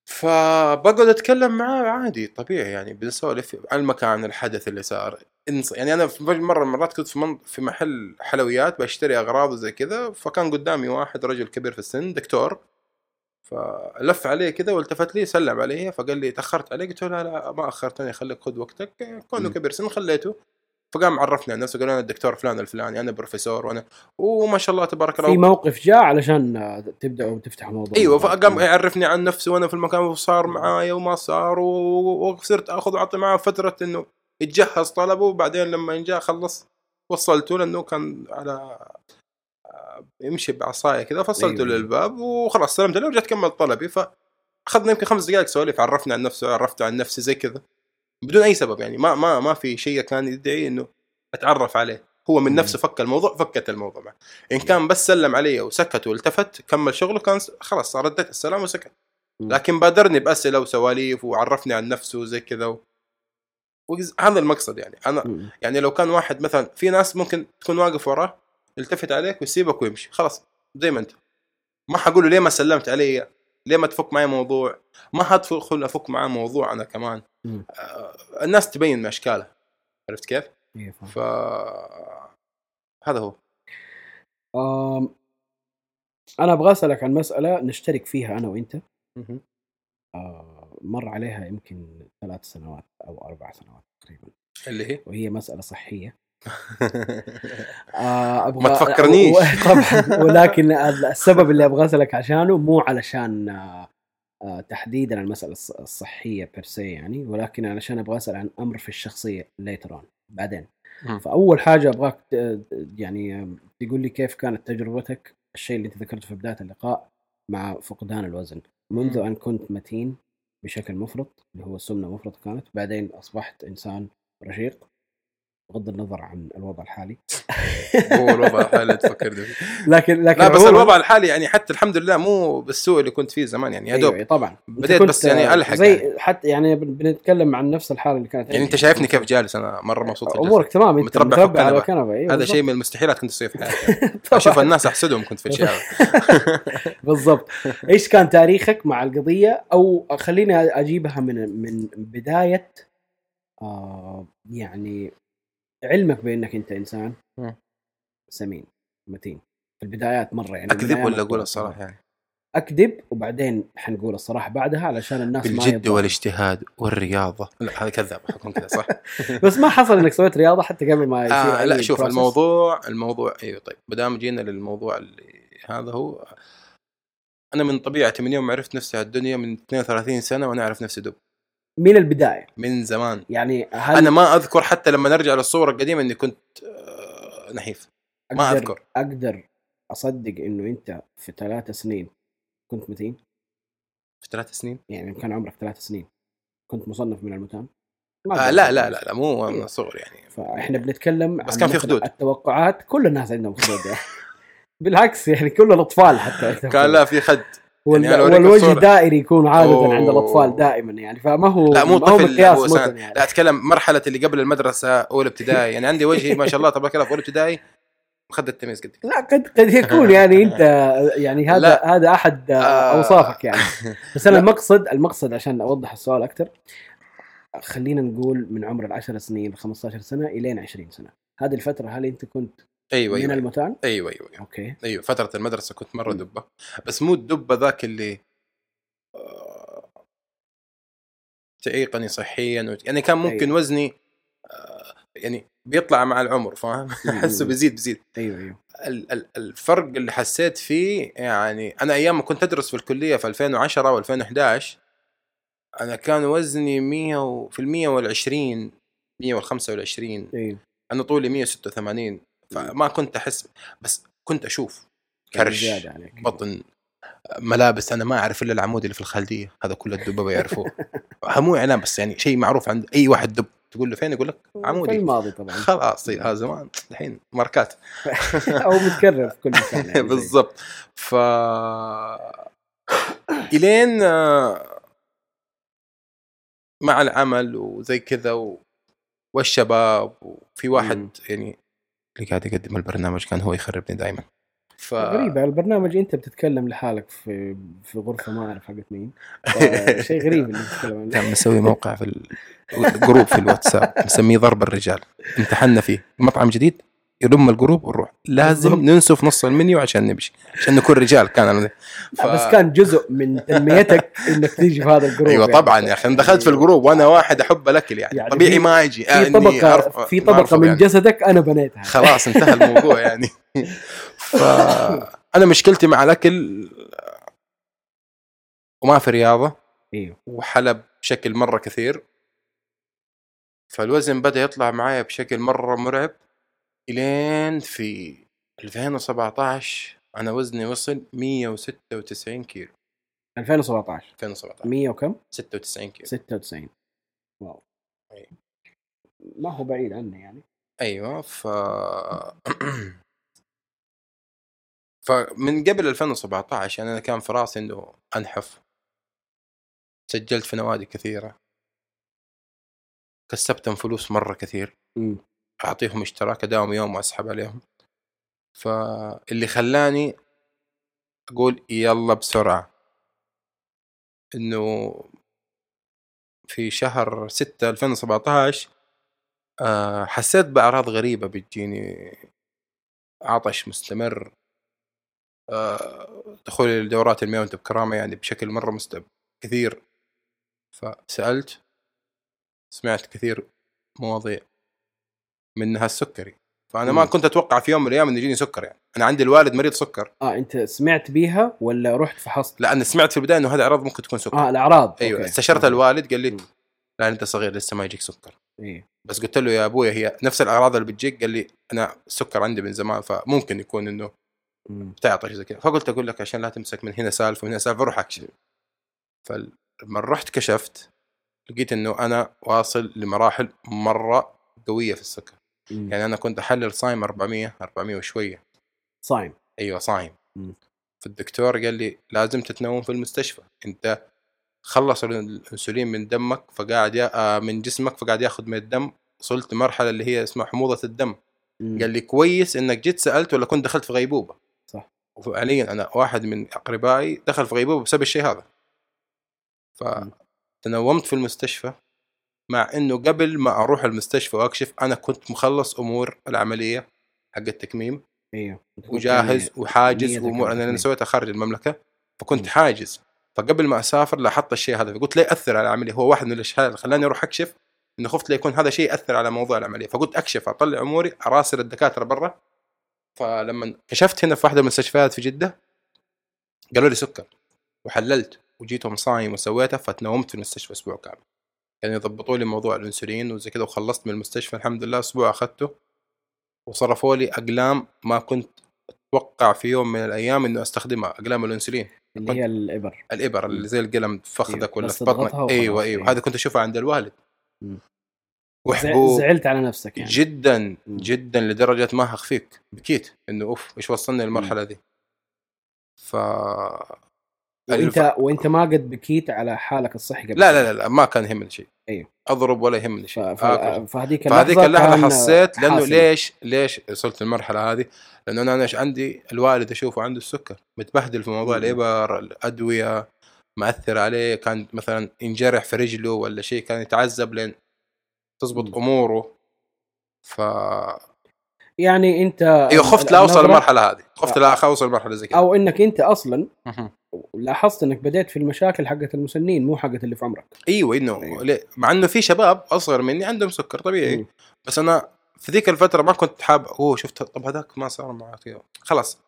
فبقعد أتكلم معاه عادي طبيعي يعني بنسولف عن المكان الحدث اللي صار. يعني أنا في مرة من المرات كنت في من في محل حلويات بشتري أغراض وزي كذا فكان قدامي واحد رجل كبير في السن دكتور. فلف عليه كذا والتفت لي سلم علي فقال لي تأخرت عليه قلت له لا لا ما أخرتني خليك خذ وقتك. كونه. كبير سن خليته. فقام عرفني عن نفسه قال أنا الدكتور فلان الفلاني أنا بروفيسور وأنا وما شاء الله تبارك الله.
في موقف جاء علشان تبداوا تفتحوا موضوع. أيوه.
فقام يعرفني عن نفسه وأنا في المكان وصار معايا وما صار وصرت أخذ وأعطي معاه فترة إنه يتجهز طلبه وبعدين لما جاء خلص وصلته لأنه كان على يمشي بعصاية كذا فصلته
أيوة.
للباب وخلاص سلمت عليه ورجعت كملت طلبي فأخذنا يمكن خمس دقائق سواليف عرفنا عن نفسه عرفته عن نفسي زي كذا بدون أي سبب يعني ما ما ما في شيء كان يدعي إنه أتعرف عليه هو من. نفسه فك الموضوع فكت الموضوع معه إن كان بس سلم علي وسكت والتفت كمل شغله كان خلاص رديت السلام وسكت. لكن بادرني بأسئلة وسواليف وعرفني عن نفسه وزي كذا هذا المقصد يعني. أنا
م-
يعني لو كان واحد مثلا في ناس ممكن تكون واقف وراه يلتفت عليك ويسيبك ويمشي خلاص زي ما أنت. ما حقول له ليه ما سلمت علي ليه ما تفك معي موضوع؟ ما حدخل أفك معاه موضوع أنا كمان.
م.
آه، الناس تبين من اشكالها عرفت كيف؟
فاهم.
ف هذا هو.
آم، أنا أبغى أسألك عن مسألة نشترك فيها أنا وأنت. مر عليها يمكن ثلاث سنوات أو أربع سنوات تقريبا
اللي هي
وهي مسألة صحية آه، أبغى
ما تفكرنيش.
طبعا ولكن السبب اللي أبغى أسألك عشانه مو علشان آه، تحديدا المسألة الص- الصحية بيرسي يعني ولكن علشان أبغى أسأل عن أمر في الشخصية ليتر بعدين. فأول حاجة أبغاك يعني تقول لي كيف كانت تجربتك الشيء اللي أنت ذكرته في بداية اللقاء مع فقدان الوزن منذ. أن كنت متين بشكل مفرط اللي هو سمنة مفرط كانت. بعدين أصبحت إنسان رشيق. بغض النظر عن الوضع الحالي
هو الوضع الحالي اللي تفكر فيه
لكن لكن
لا بس الوضع الحالي يعني حتى الحمد لله مو بالسوء اللي كنت فيه زمان يعني يا دوب
أيوة طبعا
بديت بس يعني ألحق
زي
يعني.
حتى يعني بن- بنتكلم عن نفس الحالة اللي كانت
يعني. أنت شايفني كيف جالس أنا مرة مبسوط.
أمورك تمام أنت
متربع
متربع, على. الكنبة أيوة
هذا. شيء من المستحيلات كنت تصير في حياتي. أشوف الناس أحسدهم كنت في هذا
بالضبط إيش كان تاريخك مع القضية أو خليني أجيبها من من بداية آه يعني علمك بأنك أنت
إنسان.
سمين متين في البدايات مرة يعني أكذب
ولا
أقول.
الصراحة يعني
أكذب وبعدين حنقول الصراحة بعدها علشان الناس ما
بالجد. والاجتهاد والرياضة لا هذا كذاب حكون كذا صح؟
بس ما حصل إنك سويت رياضة حتى قبل ما يصير
آه لا شوف
process.
الموضوع الموضوع أيوه طيب ما دام جينا للموضوع اللي هذا هو أنا من طبيعتي من يوم ما عرفت نفسي على الدنيا من 32 سنة وأنا أعرف نفسي دب
من البداية.
من زمان.
يعني هل
أنا ما أذكر حتى لما نرجع للصوره القديمة إني كنت آه، نحيف. ما
أقدر-
أذكر.
أقدر أصدق إنه أنت في ثلاث سنين كنت متين؟
في ثلاث سنين؟
يعني كان عمرك ثلاث سنين. كنت مصنف من المتان؟
آه لا. لا لا, لا مو. من صغر يعني.
فإحنا بنتكلم
بس كان في خدود.
التوقعات. كل الناس عندهم خدود. بالعكس يعني كل الأطفال حتى
كان لا في خد.
وال...
يعني أوريك
والوجه. دائري يكون عادة
أوه.
عند الأطفال دائما يعني فما هو
لا مو
هو
طفل
مقياس
هو سنة.
يعني
لا أتكلم مرحلة اللي قبل المدرسة اولى ابتدائي يعني عندي وجهي ما شاء الله تبارك الله في اولى ابتدائي مخد التمييز قدي
لا قد قد يكون يعني أنت يعني هذا
لا.
هذا أحد
آه.
أوصافك يعني بس أنا
لا.
المقصد المقصد عشان أوضح السؤال أكثر خلينا نقول من عمر العشر سنين ل 15 سنة إلين 20 سنة هذه الفترة هل أنت كنت
أيوه
من
أيوه
المتان؟
أيوه أيوه أيوه,
أوكي.
أيوة. فترة المدرسة كنت
مرة.
دبة. بس مو الدبة ذاك اللي آه، تعيقني صحيا يعني كان ممكن
أيوة.
وزني آه، يعني بيطلع مع العمر فاهم؟ احسه بيزيد بيزيد
أيوه أيوه.
ال- ال- الفرق اللي حسيت فيه يعني أنا أيام ما كنت أدرس في الكلية في 2010 و2011 أنا كان وزني 100 و- في ال 120 125
أيوه.
أنا طولي 186 فما كنت أحس بس كنت
أشوف
كرش بطن ملابس أنا ما أعرف إلا العمود اللي في الخالديه هذا كل الدبابه يعرفوه مو إعلان بس يعني شيء معروف عند أي واحد دب تقول له فين؟ يقول لك
في
عمودي.
الماضي طبعا.
خلاص هذا زمان الحين ماركات.
أو متكرر في كل مكان يعني
بالضبط. ف إلين آه، مع العمل وزي كذا و... والشباب وفي واحد. يعني اللي قاعد يقدم البرنامج كان هو يخربني دائما ف
غريبة البرنامج أنت بتتكلم لحالك في في غرفة ما أعرف حقت مين. شيء غريب اللي بتتكلم عنه.
كان مسوي موقع في ال group في الواتساب مسميه ضرب الرجال. امتحنا فيه. مطعم جديد؟ يلم ال group ونروح. لازم
بالضبط.
ننسف نص المنيو عشان نمشي عشان نكون رجال كان أنا. ف...
بس كان جزء من تنميتك إنك تيجي في هذا الجروب
أيوه
يعني.
طبعا يا أخي أنا دخلت في الجروب وأنا واحد أحب الأكل يعني,
يعني
طبيعي
في-
ما أجي
في
إني
طبقة
أرف-
في
أرفض
من
يعني.
جسدك أنا بنيتها.
خلاص انتهى الموضوع يعني. فانا مشكلتي مع الأكل وما في رياضة
أيوه
وحلب بشكل مرة كثير. فالوزن بدأ يطلع معايا بشكل مرة مرعب. إلين في 2017 أنا وزني وصل 196 كيلو.
2017
2017
100 وكم؟
96 كيلو.
96 واو.
أي.
ما هو بعيد عنه يعني.
أيوه ف فمن قبل 2017 يعني أنا كان في رأسي إنه أنحف. سجلت في نوادي كثيرة. كسبتهم فلوس مرة كثير.
مم.
أعطيهم اشتراك اداوم يوم وأسحب عليهم. فاللي خلاني أقول يلا بسرعة. إنه في شهر 6 2017 آه، حسيت بأعراض غريبة بتجيني. عطش مستمر آه، دخولي لدورات المياه وأنت بكرامة يعني بشكل مرة مست كثير. فسألت سمعت كثير مواضيع. منها السكري فأنا ما
مم.
كنت أتوقع في يوم من الأيام إنه يجيني سكر يعني أنا عندي الوالد مريض سكر
آه أنت سمعت بيها ولا رحت فحصت؟
لا أنا سمعت في البداية إنه هذه أعراض ممكن تكون سكر
آه الأعراض
أيوه
okay.
استشرت
okay.
الوالد قال لي
مم.
لا أنت صغير لسه ما يجيك سكر
إيه
بس قلت له يا أبويا هي نفس الأعراض اللي بتجيك قال لي أنا السكر عندي من زمان فممكن يكون إنه
مم.
بتعطش زي كذا فقلت أقول لك عشان لا تمسك من هنا سالفة ومن هنا سالفة روح أكشف فلما رحت كشفت لقيت إنه أنا واصل لمراحل مرة قوية في السكر
مم.
يعني أنا كنت أحلل صايم 400 400 وشوية
صايم
أيوه صايم
مم.
فالدكتور قال لي لازم تتنوم في المستشفى أنت خلص الانسولين من دمك فقاعد يا... آه، من جسمك فقاعد ياخذ من الدم وصلت مرحلة اللي هي اسمها حموضة الدم
مم.
قال لي كويس إنك جيت سألت ولا كنت دخلت في غيبوبة
صح.
وفعليا أنا واحد من أقربائي دخل في غيبوبة بسبب الشيء هذا
مم.
فتنومت في المستشفى مع إنه قبل ما أروح المستشفى وأكشف أنا كنت مخلص أمور العملية حق التكميم
أيوه
وجاهز وحاجز وأمور
أنا.
سويتها خارج المملكة فكنت. حاجز. فقبل ما أسافر لاحظت الشيء هذا فقلت لا ياثر على العملية؟ هو واحد من الاشياء اللي خلاني أروح أكشف إنه خفت لا يكون هذا شيء يأثر على موضوع العملية. فقلت أكشف أطلع أموري أراسل الدكاترة برا. فلما كشفت هنا في واحدة من المستشفيات في جدة قالوا لي سكر. وحللت وجيتهم صايم وسويتها فتنومت في المستشفى أسبوع كامل. يعني يضبطوا لي موضوع الانسولين وزي كذا وخلصت من المستشفى الحمد لله أسبوع أخذته. وصرفوا لي أقلام ما كنت أتوقع في يوم من الأيام إنه أستخدمها أقلام الإنسولين.
اللي هي الإبر.
الإبر اللي زي القلم في فخذك ولا في بطنك. أيوه
أيوه.
هذا كنت اشوفها عند الوالد. وحبوب.
زعلت على نفسك يعني.
جدا. جدا لدرجة ما اخفيك بكيت إنه أوف إيش وصلنا للمرحلة دي؟ ف
وانت وانت ما قد بكيت على حالك الصحي قبل
لا. لا لا, لا ما كان يهمني شيء
أيوه.
أضرب ولا يهمني. شيء
ف...
آكل.
فهذيك
فهذيك
اللحظة
حسيت لأنه
حاسمة.
ليش ليش وصلت للمرحلة هذه؟ لأنه أنا إيش عندي الوالد أشوفه عنده السكر متبهدل في موضوع. الإبر الأدوية مأثر عليه كان مثلا ينجرح في رجله ولا شيء كان يتعذب لين تزبط. أموره ف
يعني انت
أيوه خفت لا
أوصل
للمرحله هذه خفت. لا أوصل للمرحله زي كذا
أو إنك أنت
أصلا.
لاحظت إنك بديت في المشاكل حقت المسنين مو حقت اللي في عمرك أيوه إنه.
ليه؟ مع إنه في شباب أصغر مني عندهم سكر طبيعي
مم.
بس أنا في ذيك الفترة ما كنت حاب أوه شفت طب هذاك ما صار معه كذا خلاص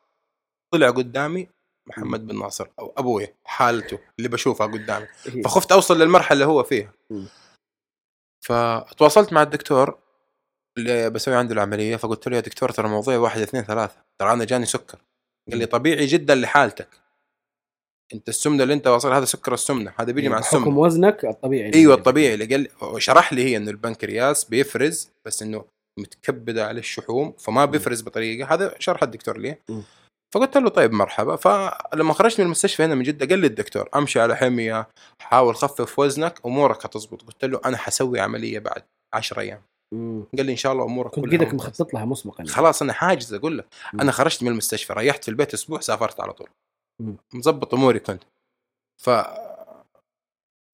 طلع قدامي محمد بن ناصر أو أبوي حالته اللي بشوفها قدامي فخفت أوصل للمرحلة اللي هو فيها. فتواصلت مع الدكتور اللي بسوي عنده العملية فقلت له يا دكتور ترى موضوع واحد اثنين ثلاثة. ترى أنا جاني سكر. قال لي طبيعي جدا لحالتك. أنت السمنة اللي أنت واصل هذا سكر السمنة. هذا بيجي مع
بحكم
السمنة.
وزنك الطبيعي
أيوه الطبيعي. اللي قال شرح لي هي إنه البنكرياس بيفرز بس إنه متكبدة على الشحوم فما بيفرز بطريقة. هذا شرح الدكتور لي. فقلت له طيب مرحبا. فلما خرجت من المستشفى هنا من جدة قال لي الدكتور أمشي على حمية حاول خفف وزنك أمورك حتزبط قلت له أنا حسوي عملية بعد 10 أيام.
مم.
قال لي إن شاء الله أمورك
كنت
كلها
كذا
ممتازة.
مخطط لها مسبقا يعني.
خلاص أنا حاجز أقول لك
مم.
أنا خرجت من المستشفى ريحت في البيت أسبوع سافرت على طول
مم.
مظبط أموري كنت ف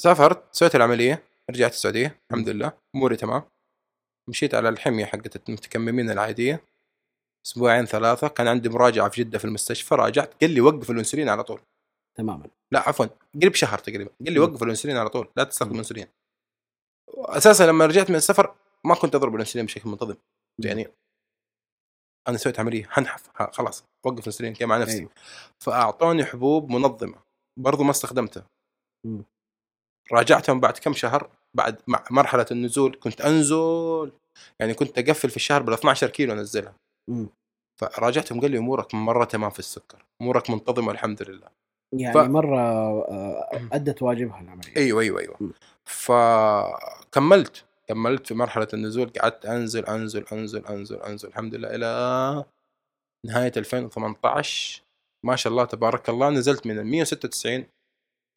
سافرت سويت العملية رجعت السعودية الحمد لله أموري تمام مشيت على الحمية حقت المتكممين العادية أسبوعين ثلاثة كان عندي مراجعة في جدة في المستشفى راجعت قال لي وقف الإنسولين على طول
تماما
لا عفوا قريب شهر تقريبا قال لي. وقف الإنسولين على طول لا تستخدم
مم.
إنسولين أساسا لما رجعت من السفر ما كنت أضرب الإنسولين بشكل منتظم. يعني أنا سويت عملية حنحف ها، خلاص وقف الإنسولين مع نفسي.
أيوه.
فأعطوني حبوب منظمة برضو ما استخدمتها. راجعتهم بعد كم شهر بعد مع مرحلة النزول كنت أنزل. يعني كنت أقفل في الشهر بال 12 كيلو
أنزلها.
فراجعتهم قال لي أمورك مرة تمام في السكر أمورك منتظمة الحمد لله.
يعني
ف-
مرة آه، أدت واجبها العملية.
أيوه أيوه أيوه.
مم.
فكملت. كملت في مرحلة النزول قعدت أنزل أنزل أنزل أنزل أنزل. الحمد لله إلى نهاية 2018 ما شاء الله تبارك الله نزلت من ال 196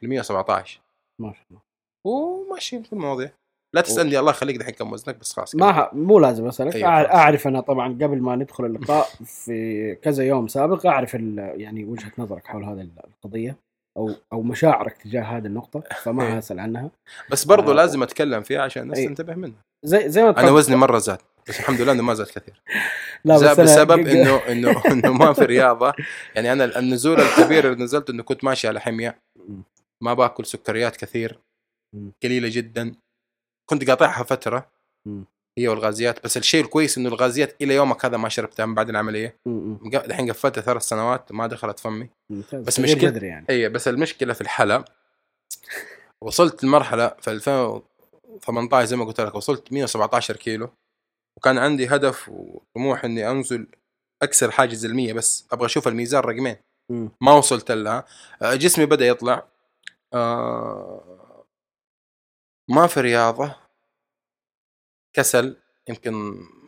ل 117
ما شاء الله.
وماشيين في المواضيع. لا تسالني الله يخليك دحين كم وزنك بس خلاص
ما ه... مو لازم أسألك.
أيوة،.
أعرف أنا طبعا قبل ما ندخل اللقاء في كذا يوم سابق أعرف ال... يعني وجهة نظرك حول هذه القضية. أو أو مشاعرك تجاه هذه النقطة فما
أيوة.
أسأل عنها
بس برضو
آه.
لازم أتكلم فيها عشان الناس
أيوة.
تنتبه منها
زي زي ما أنا
وزني مرة زاد بس الحمد لله إنه ما زاد كثير
لا بس
بسبب انه انه إنه ما في رياضة يعني أنا النزول الكبير اللي نزلت إنه كنت ماشي على
حمية.
ما باكل سكريات كثير. قليلة جدا كنت قاطعها
فترة.
هي والغازيات بس الشيء الكويس إنه الغازيات إلى يومك هذا ما شربتها من بعد العملية الحين قفلتها ثلاث سنوات ما دخلت فمي. بس
جذري يعني.
اي بس المشكلة في الحلا وصلت لمرحلة في 2018 زي ما قلت لك وصلت 117 كيلو وكان عندي هدف وطموح إني أنزل أكسر حاجز المية بس أبغى أشوف الميزان رقمين. ما وصلت لها. آه، جسمي بدأ يطلع. آه، ما في رياضة. كسل يمكن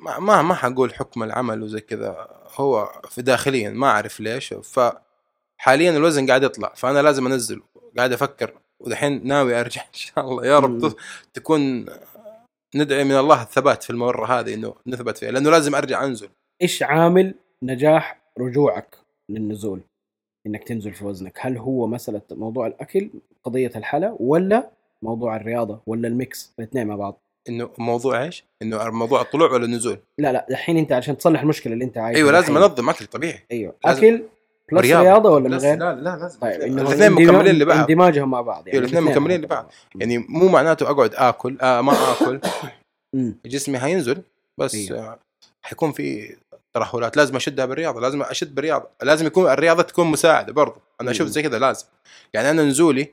ما ما, ما حقول حكم العمل وزي كذا. هو في داخليا ما أعرف ليش. فحاليا الوزن قاعد يطلع فأنا لازم انزل قاعد أفكر ودحين ناوي أرجع إن شاء الله. يا رب. تكون ندعي من الله الثبات في المرة هذه إنه نثبت فيها لأنه لازم أرجع أنزل.
إيش عامل نجاح رجوعك للنزول؟ إنك تنزل في وزنك. هل هو مسألة موضوع الأكل قضية الحلا ولا موضوع الرياضة ولا ال mix؟ الاثنين مع بعض.
إنه موضوع إيش؟ إنه موضوع الطلوع ولا النزول؟
لا لا الحين أنت عشان تصلح المشكلة اللي أنت عايزها
أيوه لازم. أنظم أكل طبيعي أيوه
أكل plus
رياضة.
رياضة ولا من غير؟
لا لا لازم
طيب
الاثنين مكملين لبعض
اندماجهم مع بعض يعني
أيوه الاثنين مكملين لبعض
بعض.
يعني مو معناته أقعد آكل آه ما
آكل.
جسمي هينزل بس
أيوه.
آه حيكون في ترهلات لازم أشدها بالرياضة لازم أشد بالرياضة لازم يكون الرياضة تكون مساعدة برضو أنا
أشوف.
زي كذا لازم يعني أنا نزولي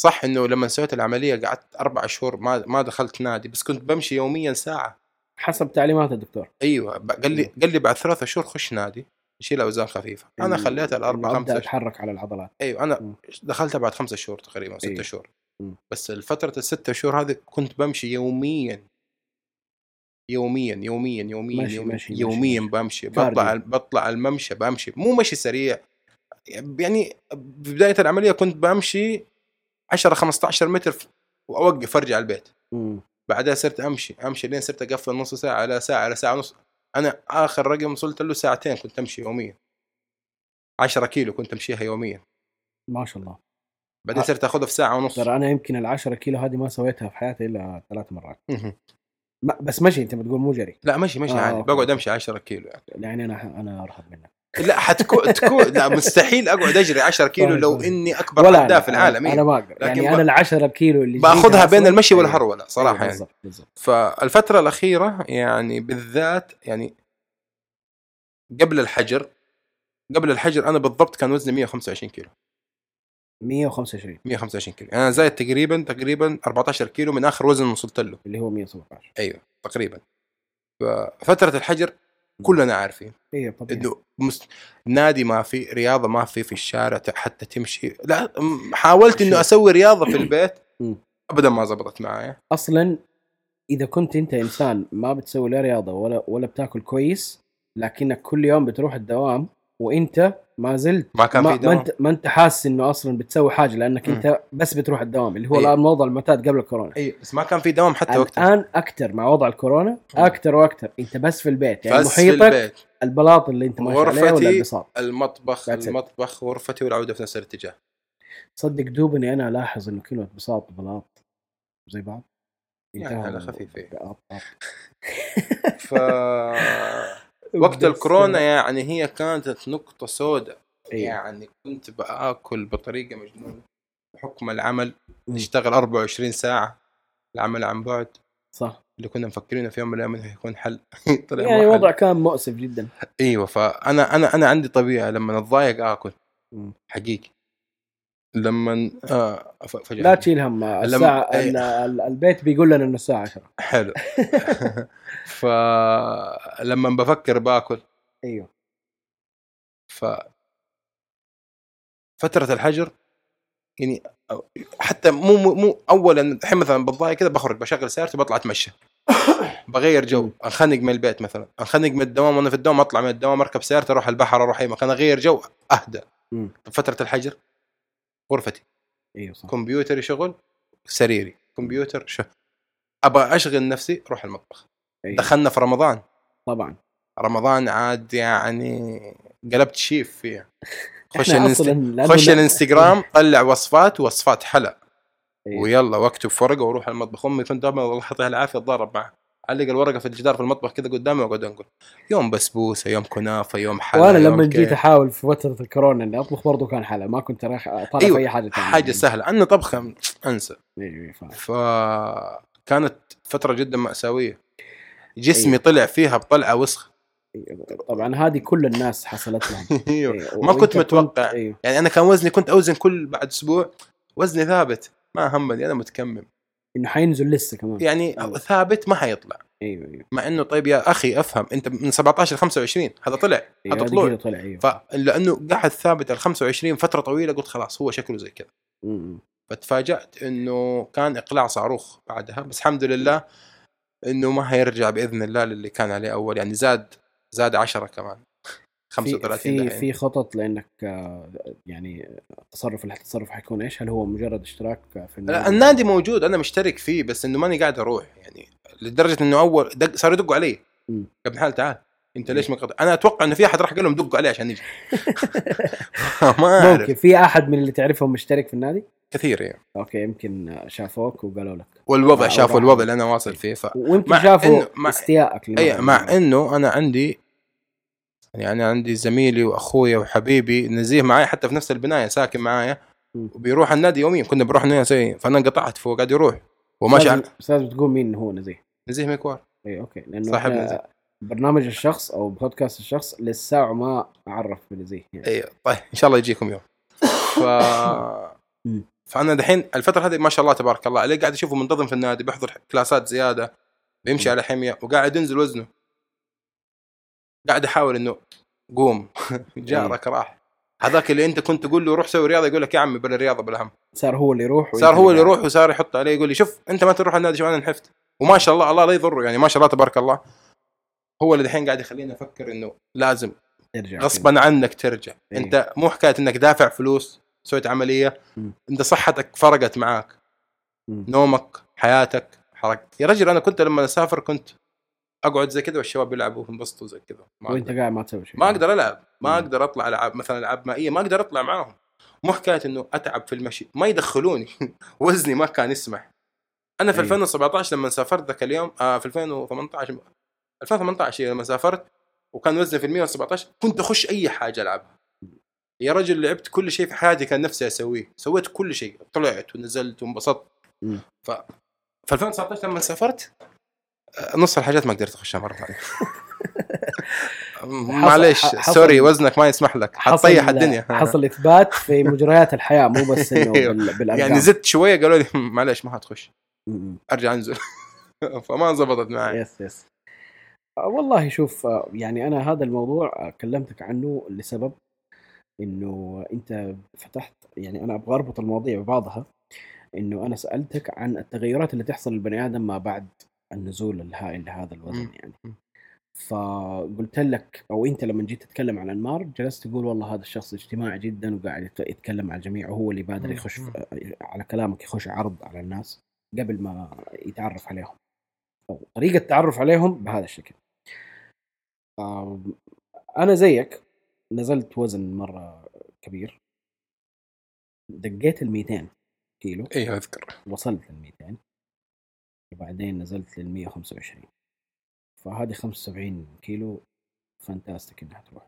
صح إنه لما سويت العملية قعدت أربع شهور ما ما دخلت نادي بس كنت بمشي يوميا ساعة
حسب تعليمات الدكتور
أيوه قال لي قال لي بعد ثلاثة شهور خش نادي شيل أوزان خفيفة
أنا
خليتها الاربع خمسة
أتحرك على العضلات
أيوه
أنا.
دخلتها بعد خمسة شهور تقريبا ستة
أيوه.
شهور. بس الفترة الستة شهور هذه كنت بمشي يوميا يوميا يوميا يوميا
ماشي-
يوميا,
ماشي-
يوميا
ماشي.
بمشي. بطلع بطلع الممشى بمشي مو مشي سريع يعني بداية العملية كنت بمشي 10 15 متر وأوقف أرجع البيت
مم.
بعدها صرت أمشي أمشي لين صرت أقفل نص ساعة على ساعة على ساعة ونص أنا آخر رقم وصلت له ساعتين كنت أمشي يوميا 10 كيلو كنت أمشيها يوميا
ما شاء الله
بعدين. صرت أخذها في ساعة ونص
ترى أنا يمكن ال 10 كيلو هذه ما سويتها في حياتي إلا ثلاث مرات. ما بس مشي أنت بتقول مو جري
لا مشي مشي
آه،
عادي. بقعد أمشي 10 كيلو يعني.
يعني أنا أنا ارهب منك
لا حتكون تكون لا مستحيل أقعد أجري 10 كيلو
طيب،
لو
طيب.
إني أكبر
ولا
في العالم.
أنا
إيه.
ما
أقدر
يعني أنا ال 10 كيلو اللي
باخذها بين المشي
أيوة.
والهرولة صراحة
أيوة
يعني.
بالضبط بالضبط.
فالفترة الأخيرة يعني بالذات يعني قبل الحجر قبل الحجر أنا بالضبط كان وزني 125 كيلو.
125
125 كيلو. يعني أنا زايد تقريبا تقريبا 14 كيلو من آخر وزن وصلت له.
اللي هو 117
أيوه تقريبا. ففترة الحجر كلنا عارفين.
أيوه طبيعي.
إنه مست... نادي ما في رياضة ما في في الشارع حتى تمشي. لا حاولت
إنه.
أسوي رياضة في البيت. ابدا ما زبطت معايا.
أصلا إذا كنت أنت إنسان ما بتسوي لا رياضة ولا ولا بتاكل كويس لكنك كل يوم بتروح الدوام وأنت ما زلت
ما كان
ما,
في
ما
دوام
انت ما أنت حاسس إنه أصلا بتسوي حاجة لأنك
مم.
أنت بس بتروح الدوام اللي هو
أيوة.
الموضوع المعتاد قبل الكورونا.
اي بس ما كان في دوام حتى وقتها.
الان أكثر مع وضع الكورونا أكثر وأكثر أنت بس في البيت يعني
بس في
محيطك
البيت.
البلاط اللي أنت ماشي عليه ولا البساط؟
المطبخ. المطبخ غرفتي والعودة في نفس الاتجاه.
صدق دوبني أنا الاحظ إنه كلمة بساط وبلاط زي بعض.
يعني على خفيف،. ف وقت الكورونا يعني هي كانت نقطة سوداء
إيه.
يعني كنت بآكل بطريقة مجنونة بحكم العمل. نشتغل 24 ساعة العمل عن بعد
صح
اللي كنا مفكرينه في يوم من الأيام إنه يكون حل طلع
يعني
مو حل.
وضع كان مؤسف جدا
إيوه فأنا أنا أنا عندي طبيعة لما أتضايق
آكل.
حقيقي لما آه. ف- فجأة.
لا تشيل هم الساعة
إيه.
ال- ال- البيت بيقول لنا إنه الساعة 10
حلو. فلما بفكر باكل.
أيوه.
ف فترة الحجر يعني حتى مو مو, اولا الحين مثلا بتضايق كذا بخرج بشغل سيارتي بطلع أتمشى. بغير جو. أنخنق من البيت مثلا أنخنق من الدوام وأنا في الدوام أطلع من الدوام أركب سيارتي أروح البحر أروح أي مكان أغير جو
أهدى.
فترة الحجر. غرفتي.
أيوه صح.
كمبيوتري شغل سريري. كمبيوتر شو أبغى أشغل نفسي أروح المطبخ.
أيوة.
دخلنا في رمضان.
طبعا.
رمضان عاد يعني قلبت شيف فيها. خش الانست... خش
لا-
الانستغرام طلع وصفات وصفات حلا.
أيوة.
ويلا واكتب في ورقه وأروح المطبخ. أمي كنت دائما الله يعطيها العافية اتضارب معها. علق الورقة في الجدار في المطبخ كذا قدامي وأقعد أنقل يوم بسبوسة يوم كنافة يوم حلا وأنا
لما. جيت أحاول في فترة الكورونا إني أطبخ برضه كان حلا ما كنت راح طالع
أيوة،
في أي حاجة
ثانية حاجة سهلة أنا طبخة
أنسى أيوه.
فكانت فترة جدا مأساوية جسمي
أيوة.
طلع فيها بطلعة
وسخة. طبعا هذه كل الناس حصلت لهم أيوه.
ما كنت متوقع.
أيوه
يعني أنا كان وزني كنت أوزن كل بعد أسبوع وزني ثابت ما همني أنا متكمم
إنه حينزل لسه كمان.
يعني
أيوة.
ثابت ما حيطلع.
أيوه أيوه.
مع إنه طيب يا أخي أفهم أنت من 17 ل 25 هذا طلع
أيوه
هذا طلوع.
طلع أيوه.
فلانه قاعد ثابت ال 25 فترة طويلة قلت خلاص هو شكله زي كذا. فتفاجات إنه كان إقلاع صاروخ بعدها بس الحمد لله إنه ما هيرجع بإذن الله للي كان عليه أول يعني زاد زاد 10 كمان. 35
في. في خطط لإنك آه، يعني التصرف اللي حتتصرف حيكون إيش؟ هل هو مجرد اشتراك في
لا النادي موجود أنا مشترك فيه بس إنه ماني قاعد أروح يعني لدرجة إنه أول دق صاروا يدقوا علي. ابن حال تعال. أنت ليش ما. أنا أتوقع إنه في أحد راح قال لهم دقوا عليه عشان يجي. ما
ممكن.
اعرف
في أحد من اللي تعرفهم مشترك في النادي؟
كثير يعني
أوكي يمكن شافوك وقالوا لك.
والوضع شافوا الوضع اللي أنا واصل فيه ف
ويمكن
مع
شافوا استيائك
اي مع إنه أنا عندي يعني أنا عندي زميلي وأخويا وحبيبي نزيه معايا حتى في نفس البناية ساكن معايا. وبيروح النادي يوميا كنا بنروح النادي فأنا انقطعت فهو قاعد يروح وماشي
لازم-
على
بس لازم تقول مين هو نزيه
نزيه ميكوار
اي okay لأنه
صاحب نزيه.
برنامج الشخص أو بودكاست الشخص للساعه ما عرف بنزيه يعني
اي طيب إن شاء الله يجيكم يوم ف. فأنا دحين الفترة هذه ما شاء الله تبارك الله عليه قاعد اشوفه منتظم في النادي بيحضر class ات زيادة
بيمشي.
على حمية وقاعد ينزل وزنه قاعد أحاول إنه قوم. جارك راح. هذاك اللي أنت كنت تقول له روح سوي رياضة يقول لك يا عمي بلا رياضة بلا هم.
صار هو اللي يروح
صار هو اللي. يروح وصار يحط عليه يقول لي شوف أنت ما تروح النادي شوف أنا نحفت. وما شاء الله الله لا يضره يعني ما شاء الله تبارك الله. هو اللي دحين قاعد يخليني أفكر إنه لازم
ترجع
غصبا عنك ترجع.
إيه.
أنت مو حكاية إنك دافع فلوس سويت عملية.
مم.
أنت صحتك فرقت معاك.
مم.
نومك حياتك حركتك يا رجل أنا كنت لما أسافر كنت أقعد زي كذا والشباب يلعبوا وينبسطوا زي كذا. وأنت.
قاعد ما تسوي شيء.
ما أقدر ألعب. ما. أقدر أطلع ألعاب مثلا ألعاب مائية ما أقدر أطلع معاهم. مو حكاية إنه أتعب في المشي. ما يدخلوني. وزني ما كان يسمح. أنا في
أيوه.
2017 لما سافرت ذاك اليوم آه في 2018 2018 لما سافرت وكان وزني في ال 117 كنت أخش أي حاجة ألعبها. يا رجل لعبت كل شيء في حياتي كان نفسي أسويه. سويت كل شيء. طلعت ونزلت وانبسطت. ف في 2019 لما سافرت نص الحاجات ما قدرت أخشها مرة ثانية. معليش sorry وزنك ما يسمح لك. حطيح الدنيا.
حصل إثبات في مجريات الحياة مو بس إنه
أيوه.
بالأرقام.
يعني زدت شوية قالوا لي معليش ما
م.
أرجع أنزل. فما زبطت معي.
yes yes آه، والله شوف آه، يعني أنا هذا الموضوع آه، كلمتك عنه لسبب إنه أنت فتحت يعني أنا أبغى أربط المواضيع ببعضها. إنه أنا سألتك عن التغيرات اللي تحصل للبني آدم ما بعد. النزول الهائل لهذا الوزن
مم.
يعني
مم.
فقلت لك أو أنت لما جيت تتكلم عن انمار جلست تقول والله هذا الشخص اجتماعي جدا وقاعد يت- يتكلم على الجميع وهو اللي بادر
مم.
يخش. على كلامك يخش عرض على الناس قبل ما يتعرف عليهم أو طريقة التعرف عليهم بهذا الشكل أنا زيك نزلت وزن مرة كبير دقيت ال 200 كيلو
أيوه أذكر
وصلت لل 200 وبعدين نزلت لل 125 فهذه 75 كيلو فانتاستيك إنها تروح.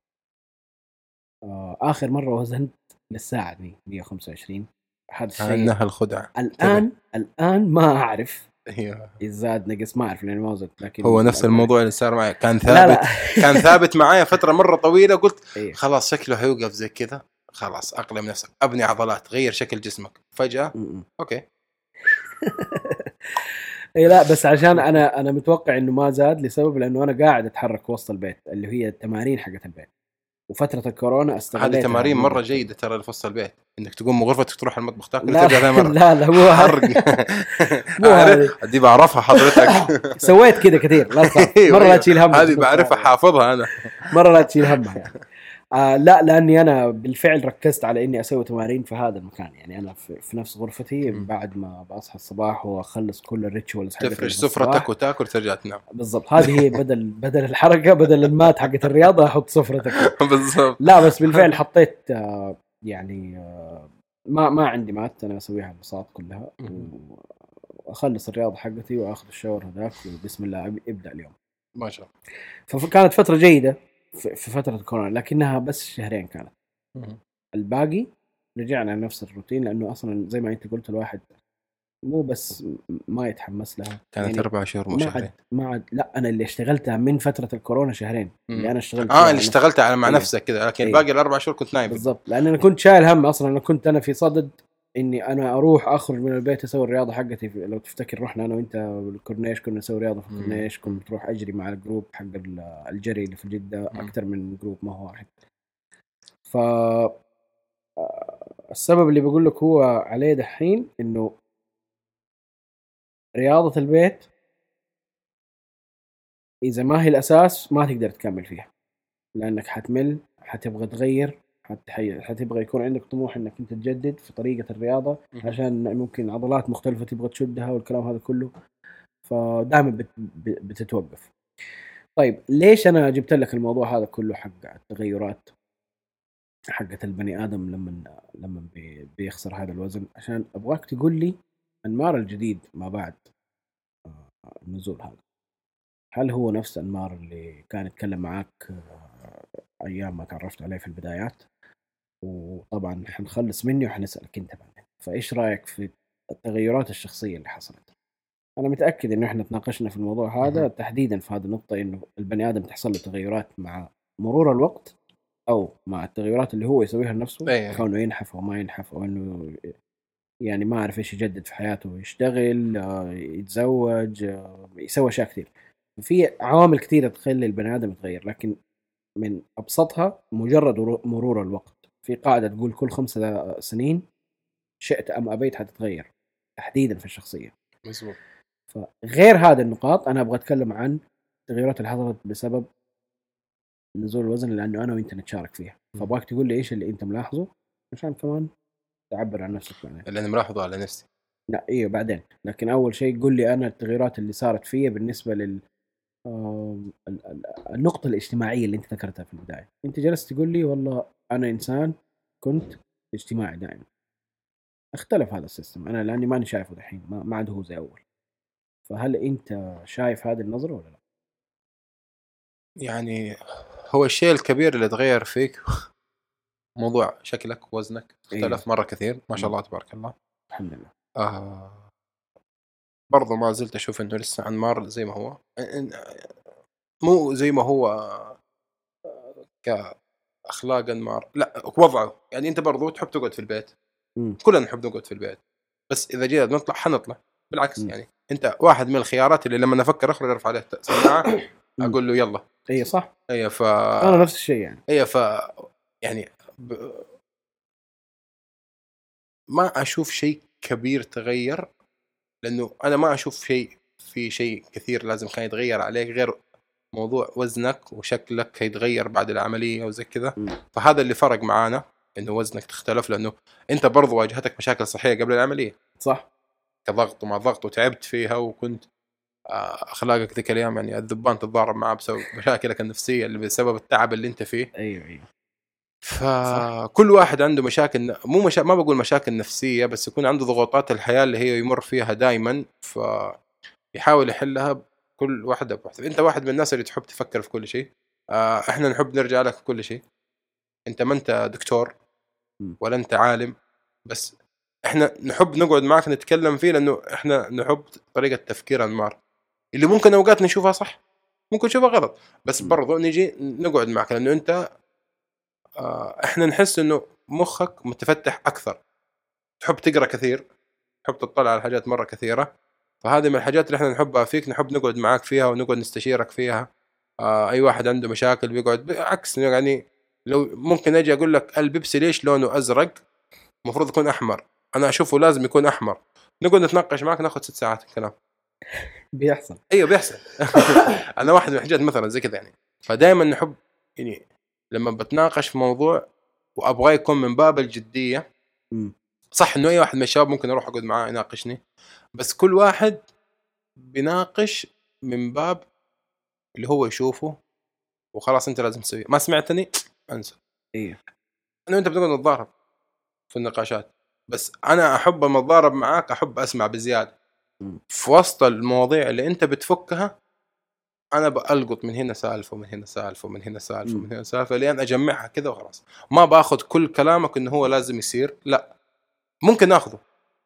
آه آخر مرة وزنت للساعه دي 125 هذا الشيء
انها الخدعة.
الان الآن ما
أعرف.
أيوه زاد نقص ما أعرف لأني ما وزنت لكن
هو نفس الموضوع اللي صار معي. كان
لا
ثابت
لا
كان ثابت معايا فترة مرة طويلة قلت
إيه.
خلاص شكله حيوقف زي كذا. خلاص أقلم نفسك. أبني عضلات غير شكل جسمك. فجأة؟
م- م.
أوكي.
إي لا بس عشان أنا أنا متوقع إنه ما زاد لسبب لأنه أنا قاعد أتحرك وسط البيت اللي هي التمارين حقت البيت. وفترة الكورونا استغليتها.
هذه تمارين
مرة.
مره جيدة ترى في وسط البيت. إنك تقوم من غرفتك تروح المطبخ تاكل
لا
ترجع ثاني مرة.
لا لا مو
حرق؟ دي بعرفها حضرتك.
سويت كذا كثير لا
أيوة،
مرة لا
أيوة.
تشيل هم
هذه بعرفها حافظها أنا.
مرة لا تشيل همها يعني. آه لا لأني أنا بالفعل ركزت على إني أسوي تمارين في هذا المكان. يعني أنا في, في نفس غرفتي. بعد ما بصحى الصباح وأخلص كل ال rituals
تفرش. سفرتك وتاكل ترجع تنام.
بالضبط. هذه هي بدل بدل الحركة بدل ال mat حقت الرياضة أحط سفرتك
بالضبط.
لا بس بالفعل حطيت آه، يعني آه، ما ما عندي مات أنا أسويها البساط كلها. وأخلص الرياضة حقتي وأخذ الشاور هذاك وبسم الله ابدأ اليوم.
ما شاء
فكانت فترة جيدة. في في فترة كورونا لكنها بس شهرين كانت الباقي رجعنا لنفس الروتين لأنه أصلا زي ما أنت قلت الواحد مو بس ما يتحمس لها
كانت
يعني
أربع شهور مو
ما
شهرين
ما عاد لا أنا اللي اشتغلتها من فترة الكورونا شهرين
مم.
اللي أنا اشتغلت
آه
فيها
اللي
أنا-
اشتغلت على مع
أيوة.
نفسك كذا لكن
أيوة.
باقي الأربع شهور كنت نايم
بالضبط لأن أنا كنت شايل هم أصلا أنا كنت أنا في صدد إني أنا أروح أخرج من البيت أسوي الرياضة حقتي لو تفتكر رحنا أنا وأنت بالكورنيش كنا نسوي رياضة في. الكورنيش كنت بتروح أجري مع ال group حق ال- الجري اللي في
جدة.
أكثر من group ما هو واحد ف آه، السبب اللي بقول لك هو عليه دحين إنه رياضة البيت إذا ما هي الأساس ما تقدر تكمل فيها لأنك حتمل حتبغى تغير حتبغى يكون عندك طموح إنك أنت تجدد في طريقة
الرياضة.
عشان ممكن عضلات مختلفة تبغى تشدها والكلام هذا كله. فدائما بتتوقف. طيب ليش أنا جبت لك الموضوع هذا كله حق التغيرات؟ حقت البني آدم لما لما بي- بيخسر هذا الوزن. عشان أبغاك تقول لي أنمار الجديد ما بعد آه، النزول هذا. هل هو نفس أنمار اللي كان يتكلم معاك آه، أيام ما تعرفت عليه في البدايات؟ وطبعا حنخلص مني وحنسألك أنت بعدين فإيش رأيك في التغيرات الشخصية اللي حصلت أنا متأكد إنه إحنا تناقشنا في الموضوع هذا. تحديدا في هذه النقطة إنه البني آدم تحصل له تغيرات مع مرور الوقت أو مع التغيرات اللي هو يسويها لنفسه
أي.
كونه ينحف أو ما ينحف أو إنه يعني ما اعرف إيش يجدد في حياته يشتغل آه، يتزوج آه، يسوي أشياء كثير في عوامل كثيره تخلي البني آدم يتغير لكن من أبسطها مجرد مرور الوقت في قاعدة تقول كل خمس سنين شئت أم أبيت حتتغير تحديدا في الشخصية.
مزبوط
فغير هذه النقاط أنا أبغى أتكلم عن التغيرات اللي حصلت بسبب نزول الوزن لأنه أنا وأنت نتشارك فيها. فأبغاك تقول لي إيش اللي أنت ملاحظه عشان كمان تعبر عن نفسك بعدين
اللي أنا ملاحظه على نفسي.
لا أيوه بعدين. لكن أول شيء قول لي أنا التغيرات اللي صارت فيا بالنسبة لل النقطة الاجتماعية اللي أنت ذكرتها في البداية، أنت جلست تقول لي والله أنا إنسان كنت اجتماعي دائما. اختلف هذا السيستم، أنا لأني ماني شايفه دحين ما ما عاد هو زي أول. فهل أنت شايف هذه النظرة ولا لا؟
يعني هو الشيء الكبير اللي تغير فيك موضوع شكلك وزنك اختلف مرة كثير ما شاء الله تبارك الله
الحمد لله.
آه برضو ما زلت أشوف إنه لسه انمار زي ما هو مو زي ما هو آه، كاخلاق انمار لا وضعه يعني أنت برضو تحب تقعد في البيت
مم.
كلنا نحب نقعد في البيت بس إذا جينا نطلع حنطلع بالعكس
مم.
يعني أنت واحد من الخيارات اللي لما أفكر أخرج أرفع عليه
سماعة.
أقول له يلا
اي صح؟
هي ف
أنا نفس الشيء يعني.
هي ف يعني ب... ما أشوف شيء كبير تغير لأنه أنا ما أشوف شيء في شيء كثير لازم كان يتغير عليك غير موضوع وزنك وشكلك هيتغير بعد العملية وزي كذا. فهذا اللي فرق معانا إنه وزنك تختلف لأنه أنت برضو واجهتك مشاكل صحية قبل العملية
صح؟
كضغط وما ضغط وتعبت فيها وكنت آه، أخلاقك ذيك الأيام يعني الذبان تتضارب معاه بسبب مشاكلك النفسية اللي بسبب التعب اللي أنت فيه
أيوه أيوه.
فكل واحد عنده مشاكل مو مشا... ما بقول مشاكل نفسية بس يكون عنده ضغوطات الحياة اللي هي يمر فيها دائما فيحاول يحلها كل واحدة بواحدة. أنت واحد من الناس اللي تحب تفكر في كل شيء. آه، إحنا نحب نرجع لك في كل شيء. أنت ما أنت دكتور. ولا أنت عالم بس إحنا نحب نقعد معك نتكلم فيه لأنه إحنا نحب طريقة تفكير انمار اللي ممكن أوقات نشوفها صح ممكن نشوفها غلط بس. برضو نجي نقعد معك لأنه أنت آه، إحنا نحس إنه مخك متفتح أكثر. تحب تقرأ كثير تحب تطلع على حاجات مرة كثيرة فهذه من الحاجات اللي إحنا نحبها فيك نحب نقعد معاك فيها ونقعد نستشيرك فيها. آه أي واحد عنده مشاكل بيقعد بالعكس يعني لو ممكن أجي أقول لك البيبسي ليش لونه أزرق؟ المفروض يكون أحمر. أنا أشوفه لازم يكون أحمر. نقعد نتناقش معك ناخذ ست ساعات الكلام.
بيحصل.
أيوه بيحصل. أنا واحد من الحاجات مثلا زي كذا يعني. فدائما نحب يعني لما بتناقش في موضوع وأبغاه يكون من باب
الجدية.
صح إنه أي واحد من الشباب ممكن أروح اقعد معاه يناقشني. بس كل واحد بيناقش من باب اللي هو يشوفه وخلاص أنت لازم تسويه. ما سمعتني؟ أنسى.
أيوه
أنا وأنت بنقعد نتضارب في النقاشات. بس أنا أحب لما أتضارب معاك أحب أسمع
بزيادة.
في وسط المواضيع اللي أنت بتفكها أنا بلقط من هنا سالفة ومن هنا سالفة ومن هنا
سالفة.
ومن هنا سالفة لين أجمعها كذا وخلاص. ما باخذ كل كلامك إنه هو لازم يصير لا. ممكن ناخذه.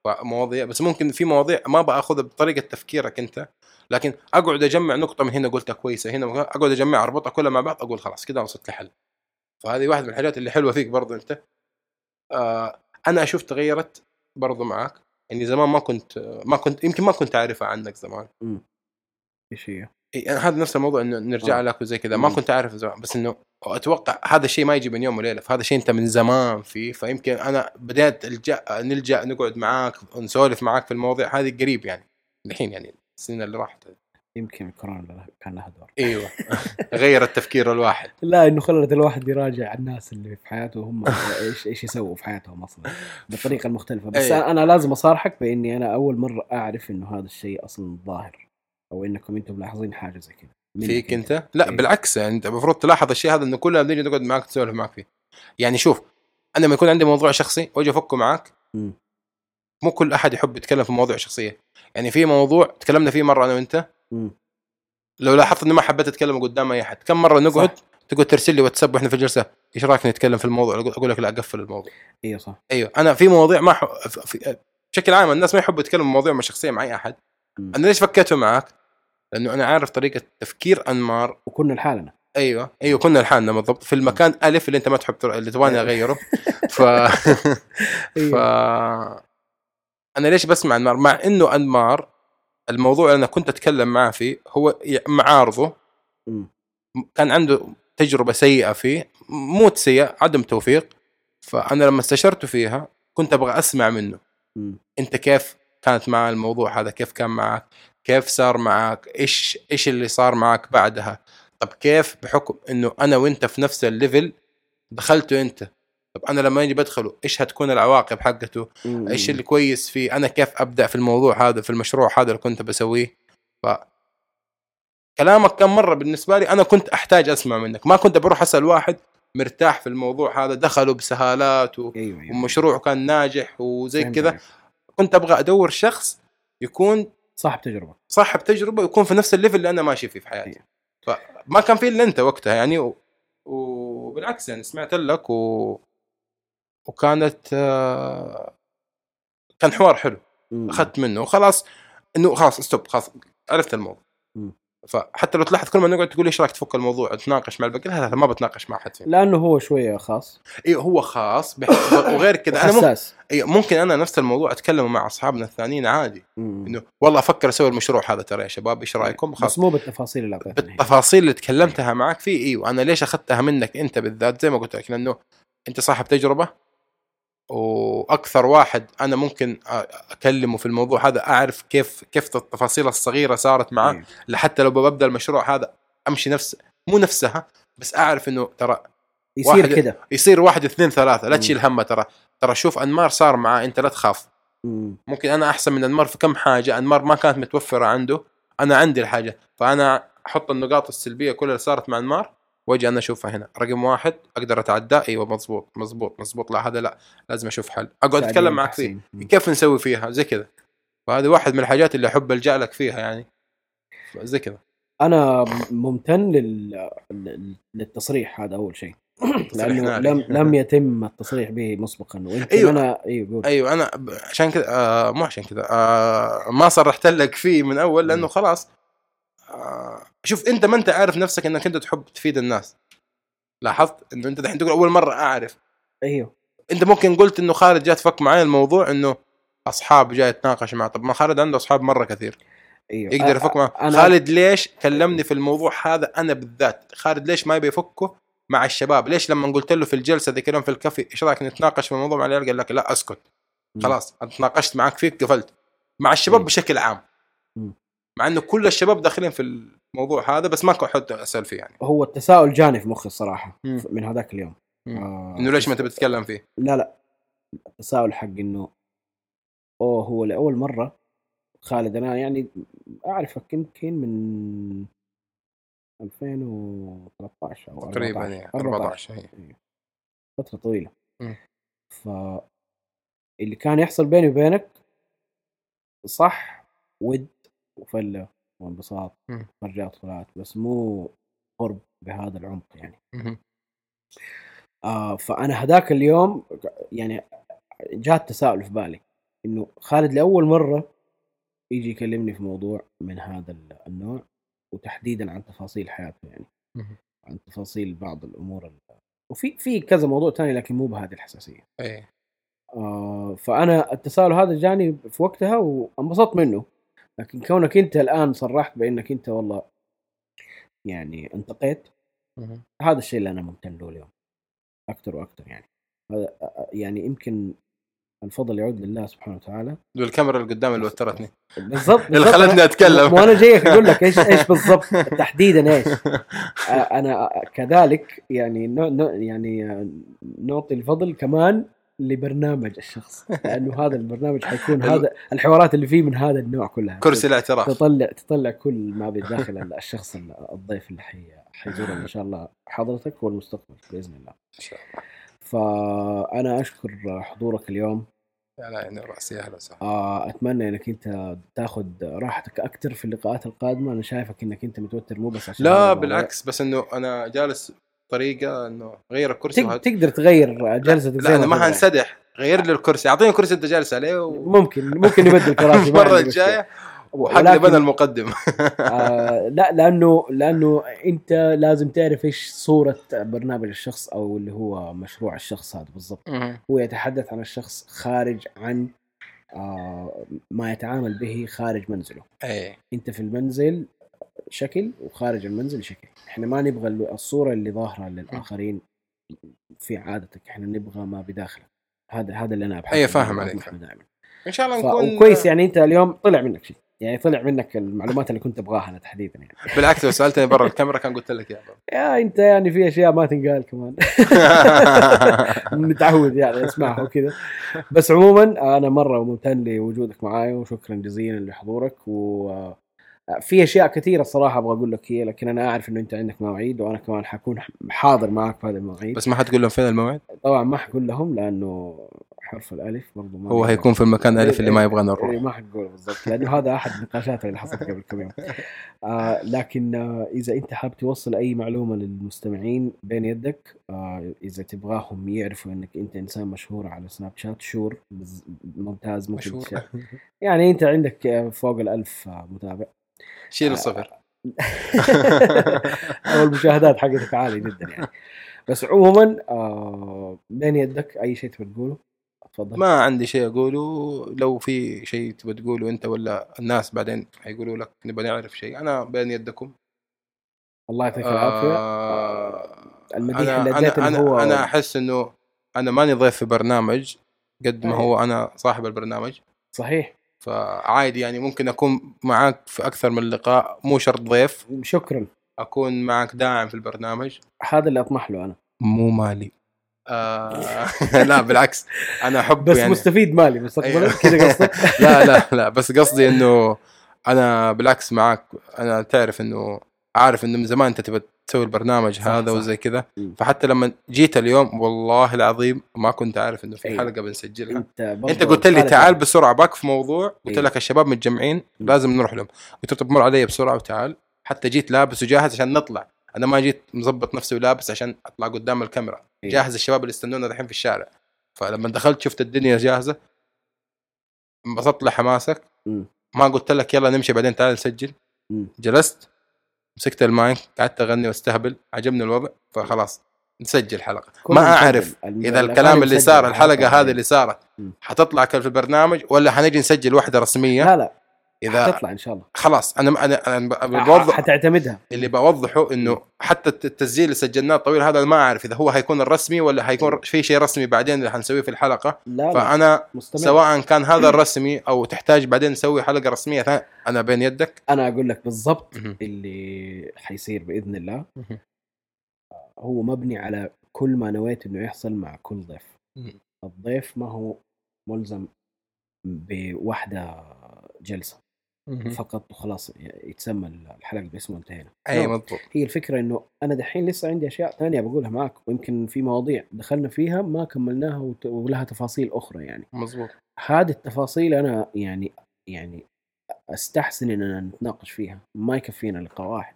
مواضيع بس ممكن في مواضيع ما بأخذها بطريقة تفكيرك أنت لكن أقعد أجمع نقطة من هنا قلتها كويسة هنا أقعد أجمع أربطها كلها مع بعض أقول خلاص كذا وصلت لحل. فهذه واحدة من الحاجات اللي حلوة فيك برضو أنت. آه أنا أشوف تغيرت برضو معك إني زمان ما كنت ما كنت يمكن ما كنت أعرفها عنك زمان.
إيش هي؟
أنا هذا نفس الموضوع إنه نرجع
آه.
لك وزي كذا. ما. كنت أعرف زمان بس إنه أتوقع هذا الشيء ما يجي من يوم وليلة فهذا الشيء أنت من زمان فيه. فيمكن أنا بديت ألجأ نلجأ نقعد معاك ونسولف معاك في المواضيع هذه قريب يعني. الحين يعني السنين اللي راحت.
يمكن الكورونا لها- كان لها دور.
إيوه. غير التفكير الواحد.
لا إنه خلت الواحد يراجع الناس اللي في حياته هم إيش إيش يسووا في حياتهم أصلا بالطريقة المختلفه بس
أي.
أنا لازم أصارحك بإني أنا أول مرة أعرف إنه هذا الشيء أصلا ظاهر. أو إنكم أنتم ملاحظين حاجة زي كذا.
فيك أنت. لا
إيه.
بالعكس يعني أنت المفروض تلاحظ الشيء هذا إنه كلنا بنيجي نقعد معك نسولف معك فيه. يعني شوف أنا لما يكون عندي موضوع شخصي وأجي افكه معك
مم.
مو كل أحد يحب يتكلم في مواضيع شخصية. يعني في موضوع تكلمنا فيه مرة أنا وأنت.
مم.
لو لاحظت إني ما حبيت أتكلم قدام أي أحد كم مرة نقعد تقعد ترسل لي واتساب وإحنا في الجلسة إيش رأيك نتكلم في الموضوع؟ أقول لك لا قفل الموضوع.
أيوه صح.
أيوه أنا في مواضيع ما ح... في... بشكل عام الناس ما يحبوا يتكلموا مواضيع شخصية مع أي أحد.
مم.
أنا ليش فكيته معك؟ لأنه أنا عارف طريقة تفكير أنمار.
وكنا لحالنا.
أيوه. أيوه كنا لحالنا بالضبط. في المكان ألف اللي أنت ما تحب. اللي تبغاني أغيره. ف ف أنا ليش بسمع أنمار؟ مع إنه أنمار الموضوع اللي أنا كنت أتكلم معاه فيه هو معارضه. كان عنده تجربة سيئة فيه. مو سيئه عدم توفيق. فأنا لما استشرته فيها كنت أبغى أسمع منه. أنت كيف كانت مع الموضوع هذا؟ كيف كان معك؟ كيف صار معك إيش إيش اللي صار معك بعدها؟ طب كيف بحكم إنه أنا وأنت في نفس الليفل دخلته أنت؟ طب أنا لما أجي بدخله إيش هتكون العواقب حقته؟
مم.
إيش اللي كويس فيه؟ أنا كيف أبدأ في الموضوع هذا في المشروع هذا اللي كنت بسويه؟ ف كلامك كم مرة بالنسبة لي أنا كنت أحتاج أسمع منك. ما كنت بروح أسأل واحد مرتاح في الموضوع هذا. دخله بسهالات و...
أيوه أيوه.
ومشروعه كان ناجح وزي كذا. كنت أبغى أدور شخص يكون
صاحب تجربة
صاحب تجربة ويكون في نفس ال level اللي أنا ماشي فيه في حياتي فما كان في إلا أنت وقتها يعني و... وبالعكس يعني سمعت لك و... وكانت آه، كان حوار حلو. أخذت منه وخلاص إنه خلاص stop خلاص عرفت الموضوع. فحتى لو تلاحظ كل ما نقعد تقول إيش رايك تفك الموضوع تناقش مع الباقي لا لا ما بتناقش مع أحد فيه
لأنه هو شوية خاص.
أيوه هو خاص. وغير كذا أنا ممكن
حساس.
أيوة ممكن أنا نفس الموضوع أتكلم مع أصحابنا الثانيين عادي. إنه والله أفكر أسوي المشروع هذا ترى يا شباب إيش رأيكم؟
بس مو بالتفاصيل اللي
بالتفاصيل اللي تكلمتها معك فيه إيوه. أنا ليش أخذتها منك أنت بالذات؟ زي ما قلت لك لأنه أنت صاحب تجربة وأكثر واحد أنا ممكن أكلمه في الموضوع هذا أعرف كيف كيف التفاصيل الصغيرة صارت معاه. لحتى لو ببدأ المشروع هذا أمشي نفس مو نفسها بس أعرف إنه ترى
يصير كذا
يصير واحد اثنين ثلاثة لا. تشيل همه ترى ترى شوف أنمار صار معاه أنت لا تخاف
مم.
ممكن أنا أحسن من أنمار في كم حاجة أنمار ما كانت متوفرة عنده أنا عندي الحاجة فأنا أحط النقاط السلبية كلها اللي صارت مع أنمار واجي أنا أشوفها هنا. رقم واحد أقدر اتعداه أيوه مضبوط مضبوط مضبوط. لا هذا لا لازم أشوف حل.
أقعد
أتكلم معك فيه. كيف نسوي فيها؟ زي كذا. وهذه واحد من الحاجات اللي أحب ألجأ لك فيها يعني. زي كذا.
أنا ممتن لل... لل- للتصريح هذا أول شيء.
لأنه.
لم لم يتم التصريح به مسبقا. ويمكن
أيوة.
أنا أيوه قول.
أيوه أنا عشان كذا آه مو عشان كذا آه ما صرحت لك فيه من أول
لأنه.
خلاص آه شوف أنت ما أنت عارف نفسك إنك أنت تحب تفيد الناس. لاحظت؟ إنه أنت دحين تقول أول مرة أعرف.
أيوه.
أنت ممكن قلت إنه خالد جات فك معي الموضوع إنه أصحاب جاي يتناقش معه. طب ما خالد عنده أصحاب مرة كثير.
أيوه.
يقدر يفك معه.
أنا-
خالد ليش كلمني في الموضوع هذا أنا بالذات؟ خالد ليش ما يبي يفكه مع الشباب؟ ليش لما قلت له في الجلسة ذيك اليوم في الكافي إيش رأيك نتناقش في الموضوع مع العيال؟ قال لك لا
أسكت.
خلاص أنا تناقشت معك فيك قفلت. مع الشباب. بشكل عام. مع إنه كل الشباب داخلين في الموضوع هذا بس ما كنت أسأل فيه يعني
هو التساؤل جاني في مخي الصراحة
مم.
من هذاك اليوم
مم.
آه
إنه ليش ما تبي تتكلم فيه
لا لا التساؤل حق إنه أوه هو لأول مرة خالد أنا يعني أعرفك يمكن من 2013 أو
تقريبا
14
يعني 14 هي.
إيه. فترة طويلة
مم.
ف اللي كان يحصل بيني وبينك صح ود وفلة وانبساط. فرجات طلعت بس مو قرب بهذا العمق يعني. آه فأنا هذاك اليوم يعني جاء تساؤل في بالي إنه خالد لأول مرة يجي يكلمني في موضوع من هذا ال- النوع وتحديدا عن تفاصيل حياته يعني. عن تفاصيل بعض الأمور ال- وفي في كذا موضوع ثاني لكن مو بهذه الحساسية
إيه
آه فأنا التساؤل هذا جاني في وقتها وانبسطت منه لكن كونك أنت الآن صرحت بأنك أنت والله يعني انتقيت. هذا الشيء اللي أنا ممتن له اليوم. أكثر وأكثر يعني. هذا يعني يمكن الفضل يعود لله سبحانه وتعالى.
والكاميرا اللي قدام اللي وترتني.
بالضبط
اللي. خلتني أتكلم.
وأنا جايك أقول لك إيش إيش بالضبط تحديدا إيش. أنا كذلك يعني no no يعني نعطي الفضل كمان لبرنامج الشخص لأنه هذا البرنامج حيكون هذا الحوارات اللي فيه من هذا النوع كلها.
كرسي الاعتراف.
تطلع تطلع كل ما بداخل الشخص الضيف اللي حي حيزورنا إن شاء الله حضرتك والمستقبل بإذن الله.
إن شاء الله.
فأنا أشكر حضورك اليوم.
على عيني وراسي أهلا وسهلا.
آه، أتمنى إنك أنت تاخذ راحتك أكثر في اللقاءات القادمة. أنا شايفك إنك أنت متوتر مو بس عشان
لا. بالعكس بس إنه أنا جالس طريقة إنه غير الكرسي
تق- تقدر تغير جلستك
لا
زي
أنا ما. حنسدح. غير لي الكرسي أعطيني الكرسي أنت جالس عليه و...
ممكن ممكن نبدل كراسي
المره. الجايه أنا
ولكن
المقدم.
آه لا لأنه لأنه أنت لازم تعرف إيش صورة برنامج الشخص أو اللي هو مشروع الشخص هذا بالضبط. هو يتحدث عن الشخص خارج عن آه ما يتعامل به خارج منزله.
إيه.
أنت في المنزل شكل وخارج المنزل شكل. إحنا ما نبغى ال- الصورة اللي ظاهرة للآخرين في عادتك. إحنا نبغى ما بداخلك هذا هذا اللي أنا أبحث
أيوة،
عنه
فاهم عليك.
دائما.
إن شاء الله نكون
كويس يعني أنت اليوم طلع منك شيء. يعني طلع منك المعلومات اللي كنت ابغاها أنا تحديدا يعني.
بالعكس لو سألتني برا الكاميرا كان قلت لك إياها
يا أنت يعني في أشياء ما تنقال كمان. متعود يعني أسمعها وكذا. بس عموما أنا مرة ممتن لوجودك معاي وشكرا جزيلا لحضورك و في أشياء كثيرة الصراحه أبغى أقول لك هي لكن أنا أعرف إنه أنت عندك مواعيد وأنا كمان حكون حاضر معك في هذه المواعيد.
بس ما حتقول لهم فين الموعد؟
طبعا ما حقول لهم لأنه حرف الألف برضو ما
هو هيكون في المكان الالف اللي ما
إيه،
يبغانا
إيه،
نروح
ما حقول بالضبط لأنه هذا أحد النقاشات اللي حصلت قبل كم يوم. آه لكن آه إذا أنت حاب توصل أي معلومة للمستمعين بين يدك آه إذا تبغاهم يعرفوا إنك أنت إنسان مشهور على سناب شات شور ممتاز ممكن
مشهور.
يعني أنت عندك آه، فوق الألف آه، متابع.
شيل الصفر.
أو المشاهدات حقتك عالية جدا يعني. بس عموما آه بين يدك أي شيء تبغى تقوله؟ تفضل.
ما عندي شيء أقوله. لو في شيء تبغى تقوله أنت ولا الناس بعدين حيقولوا لك نبغى نعرف شيء. أنا بين يدكم.
الله يعطيك العافية.
آه
المديح
أنا
اللي
أنا
اديته
أنا,
هو
أنا أحس إنه أنا ماني ضيف في برنامج قد ما. هو أنا صاحب البرنامج.
صحيح.
فعادي يعني ممكن أكون معاك في أكثر من لقاء مو شرط ضيف.
شكرا.
أكون معك داعم في البرنامج.
هذا اللي أطمح له أنا.
مو مالي. آه لا بالعكس. أنا أحب
بس
يعني
مستفيد مالي مستقبلا
أيوة.
كذا قصدك.
لا لا لا بس قصدي إنه أنا بالعكس معك أنا تعرف إنه عارف إنه من زمان أنت تبى تسوي البرنامج
صح،
هذا
صح.
وزي كذا. فحتى لما جيت اليوم والله العظيم ما كنت عارف إنه في
أيوة.
حلقة بنسجلها
أنت
أنت قلت لي تعال. بسرعة باك في موضوع قلت
أيوة.
لك الشباب متجمعين. لازم نروح لهم قلت له طب مر علي بسرعة وتعال حتى جيت لابس وجاهز عشان نطلع أنا ما جيت مظبط نفسي ولابس عشان أطلع قدام الكاميرا
أيوة.
جاهز الشباب اللي يستنونا الحين في الشارع فلما دخلت شفت الدنيا جاهزة انبسطت لحماسك. ما قلت لك يلا نمشي بعدين تعال نسجل. جلست مسكت المايك قعدت أغني وأستهبل عجبني الوضع فخلاص نسجل
حلقة
ما. أعرف
إذا
الكلام اللي صار
الحلقة
هذه اللي صارت. حتطلع في البرنامج ولا حنجي نسجل واحدة رسمية
لا لا
إذا
حتطلع إن شاء الله.
خلاص أنا أنا أنا بوضح
حتعتمدها.
اللي بوضحه إنه حتى الت- التسجيل اللي سجلناه الطويل هذا أنا ما أعرف إذا هو حيكون الرسمي ولا حيكون في شيء رسمي بعدين اللي حنسويه في الحلقة.
لا
فأنا
مستمر.
سواء كان هذا الرسمي أو تحتاج بعدين نسوي حلقة رسمية ثانية أنا بين يدك.
أنا أقول لك بالضبط. اللي حيصير بإذن الله.
مهم.
هو مبني على كل ما نويت إنه يحصل مع كل ضيف. الضيف ما هو ملزم بواحدة فقط وخلاص يتسمى الحلقة باسمه انتهينا
أي
نعم.
مضبوط.
هي الفكرة إنه أنا دحين لسه عندي أشياء ثانية بقولها معك ويمكن في مواضيع دخلنا فيها ما كملناها وت- ولها تفاصيل أخرى يعني.
مضبوط.
هذه التفاصيل أنا يعني يعني أستحسن اننا نتناقش فيها ما يكفينا لقاء واحد.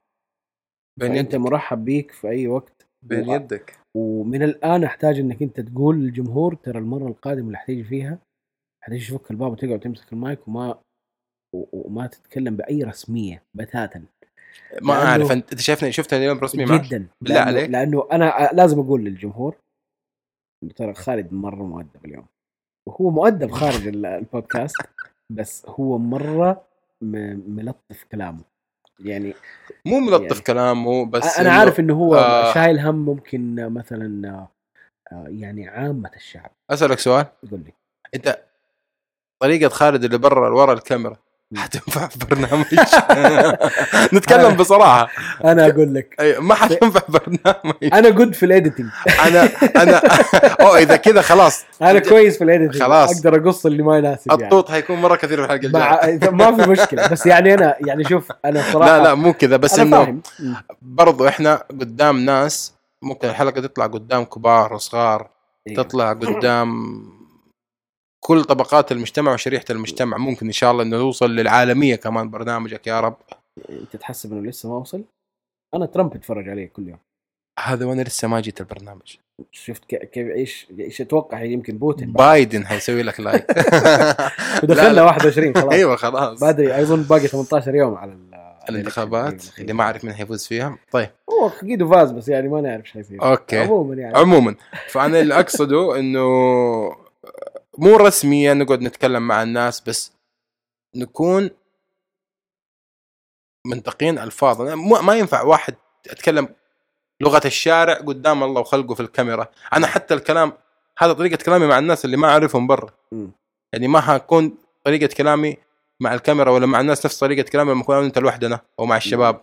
بين يدك.
مرحب بيك في أي وقت.
بين
و-
يدك.
ومن الآن أحتاج إنك أنت تقول للجمهور ترى المرة القادمة اللي حتيجي فيها حتيجي تفك الباب وتقعد تمسك المايك وما وما تتكلم بأي رسمية بتاتا.
ما أعرف أنت شايفني شفتني اليوم رسمي معك؟
جدا.
بالله
لأنه-
عليك.
لأنه أنا لازم أقول للجمهور ترى خالد مرة مؤدب اليوم. وهو مؤدب خارج ال- البودكاست بس هو مرة ملطف كلامه. يعني
مو ملطف
يعني-
كلامه بس أنا
عارف إنه هو
آه.
شايل هم ممكن مثلا آه، يعني عامة الشعب.
أسألك سؤال؟
قول لي.
أنت طريقة خالد اللي برا ورا الكاميرا حتنفع في برنامج؟ نتكلم بصراحة.
أنا أقول لك.
ما حتنفع برنامج.
أنا good في ال
editing أنا أنا أوه إذا كذا خلاص.
أنا كويس في ال editing
خلاص.
أقدر أقص اللي ما يناسب يعني.
الطوط حيكون مرة كثير في الحلقة
الجاية. ما في مشكلة. بس يعني أنا يعني شوف أنا صراحة
لا لا مو كذا بس
إنه.
برضو إحنا قدام ناس ممكن الحلقة تطلع قدام كبار وصغار
أيوه.
تطلع قدام كل طبقات المجتمع وشريحة المجتمع ممكن إن شاء الله إنه نوصل للعالمية كمان برنامجك يا رب.
أنت تحسب إنه لسه ما وصل؟ أنا ترامب اتفرج عليه كل يوم.
هذا وأنا لسه ما جيت البرنامج.
شفت كيف إيش إيش أتوقع يمكن بوتين
بايدن حيسوي لك لايك
ودخلنا
لا.
21 خلاص.
أيوه خلاص.
بدري أظن باقي 18 يوم على ال-
الانتخابات. اللي ما أعرف مين حيفوز فيها. طيب.
هو أكيد فاز بس يعني ما نعرف إيش حيصير
أوكي.
عموما يعني.
عموما. فأنا اللي أقصده إنه مو رسميا نقعد نتكلم مع الناس بس نكون منطقين ألفاظ. أنا مو- ما ينفع واحد أتكلم لغة الشارع قدام الله وخلقه في الكاميرا. أنا حتى الكلام هذا طريقة كلامي مع الناس اللي ما أعرفهم برا. يعني ما حكون طريقة كلامي مع الكاميرا ولا مع الناس نفس طريقة كلامي لما نكون أنا وانت لوحدنا أو مع الشباب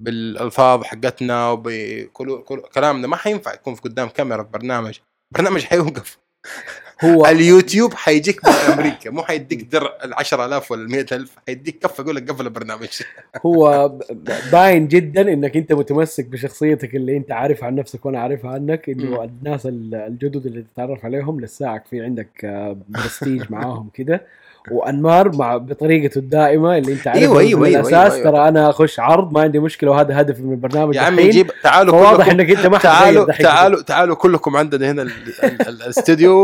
بالألفاظ حقتنا وبكل كل كلامنا. ما حينفع يكون في قدام كاميرا في برنامج. برنامج حيوقف.
هو
اليوتيوب حيجيك من أمريكا. مو حيديك درع ال 10000 ولا ال 100000 حيديك كف يقول لك قفل البرنامج.
هو باين جدا إنك أنت متمسك بشخصيتك اللي أنت عارف عن نفسك وأنا عارفها عنك
إنه.
الناس ال- الجدد اللي تتعرف عليهم لساعك في عندك آه، برستيج معاهم كده. وأنمار مع بطريقته الدائمة اللي انت عارفها
أيوة، أيوة،
من
أيوة،
الأساس.
أيوة.
ترى أنا أخش عرض ما عندي مشكلة وهذا هدفي من البرنامج
يا عمي. جيب تعالوا كلكم
إنك أنت ما
تعالوا
حتغير
تعالوا تعالوا كلكم عندنا هنا ال- ال- ال- الاستوديو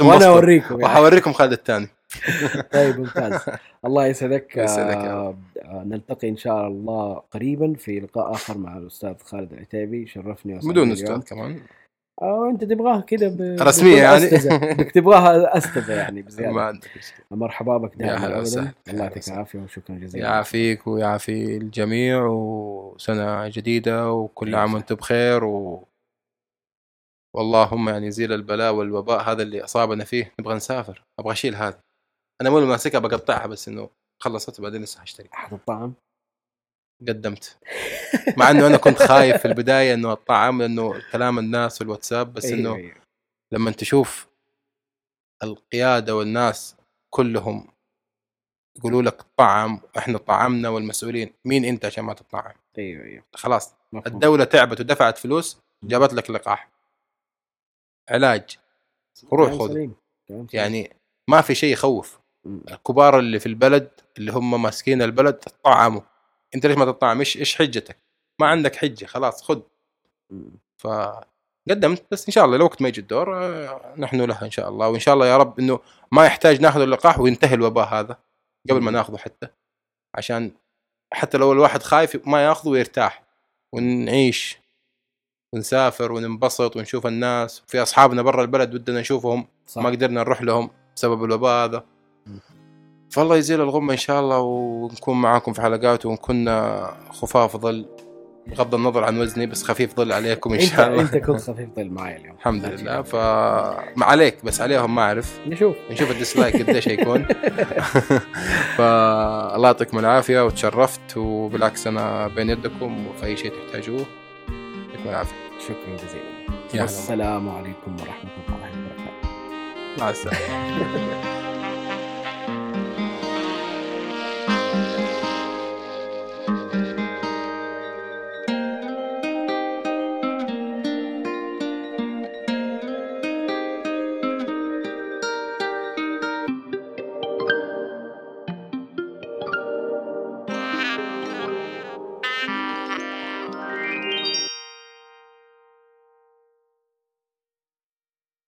وأنا
أوريكم يعني.
وحوريكم خالد الثاني.
طيب ممتاز. الله يسعدك.
يسعدك
آه نلتقي إن شاء الله قريبا في لقاء آخر مع الأستاذ خالد العتيبي شرفني
بدون. أستاذ كمان.
آه أنت تبغاها.
رسمية
بكل
يعني؟
بدك تبغاها أستاذة يعني
ما
بزياده
عندك مشكلة.
مرحبا بك دائما ابدا الله يعطيك. العافية وشكرا جزيلا
يعافيك ويعافي الجميع وسنة جديدة وكل عام. وأنتم بخير و واللهم يعني يزيل البلاء والوباء هذا اللي أصابنا فيه نبغى نسافر أبغى أشيل هذا أنا مو اللي ماسكها بقطعها بس إنه خلصت وبعدين لسه حاشتري
حتطعم
قدمت. مع إنه أنا كنت خايف في البداية إنه الطعام لأنه كلام الناس في الواتساب بس
أيوة،
انه
أيوة.
لما تشوف القيادة والناس كلهم يقولوا لك طعم إحنا طعمنا والمسؤولين. مين أنت عشان ما تطعم؟
أيوه أيوه.
خلاص.
مفهوم.
الدولة تعبت ودفعت فلوس جابت لك لقاح. علاج. روح خذ. يعني ما في شيء يخوف. الكبار اللي في البلد اللي هم ماسكين البلد طعموا. انت ليش ما تطعم؟ إيش إيش حجتك؟ ما عندك حجة خلاص خذ. فقدمت بس إن شاء الله لو وقت ما يجي الدور آه، نحن لها إن شاء الله. وإن شاء الله يا رب إنه ما يحتاج ناخذ اللقاح وينتهي الوباء هذا قبل ما ناخذه حتى. عشان حتى لو الواحد خايف ما ياخذه ويرتاح ونعيش ونسافر وننبسط ونشوف الناس. في أصحابنا برا البلد ودنا نشوفهم
صح.
ما قدرنا نروح لهم بسبب الوباء هذا. فالله يزيل الغمة إن شاء الله ونكون معاكم في حلقات ونكون خفاف ظل. بغض النظر عن وزني بس خفيف ظل عليكم
انت
شاء الله.
أنت كنت خفيف ظل معي اليوم.
الحمد لله. ف ما عليك بس عليهم ما أعرف.
نشوف.
نشوف الديسلايك قديش حيكون فالله يعطيكم العافية وتشرفت وبالعكس أنا بين يدكم وفي أي شيء تحتاجوه يعطيكم العافية.
شكرا جزيلا. والسلام عليكم ورحمة الله وبركاته.
مع السلامة.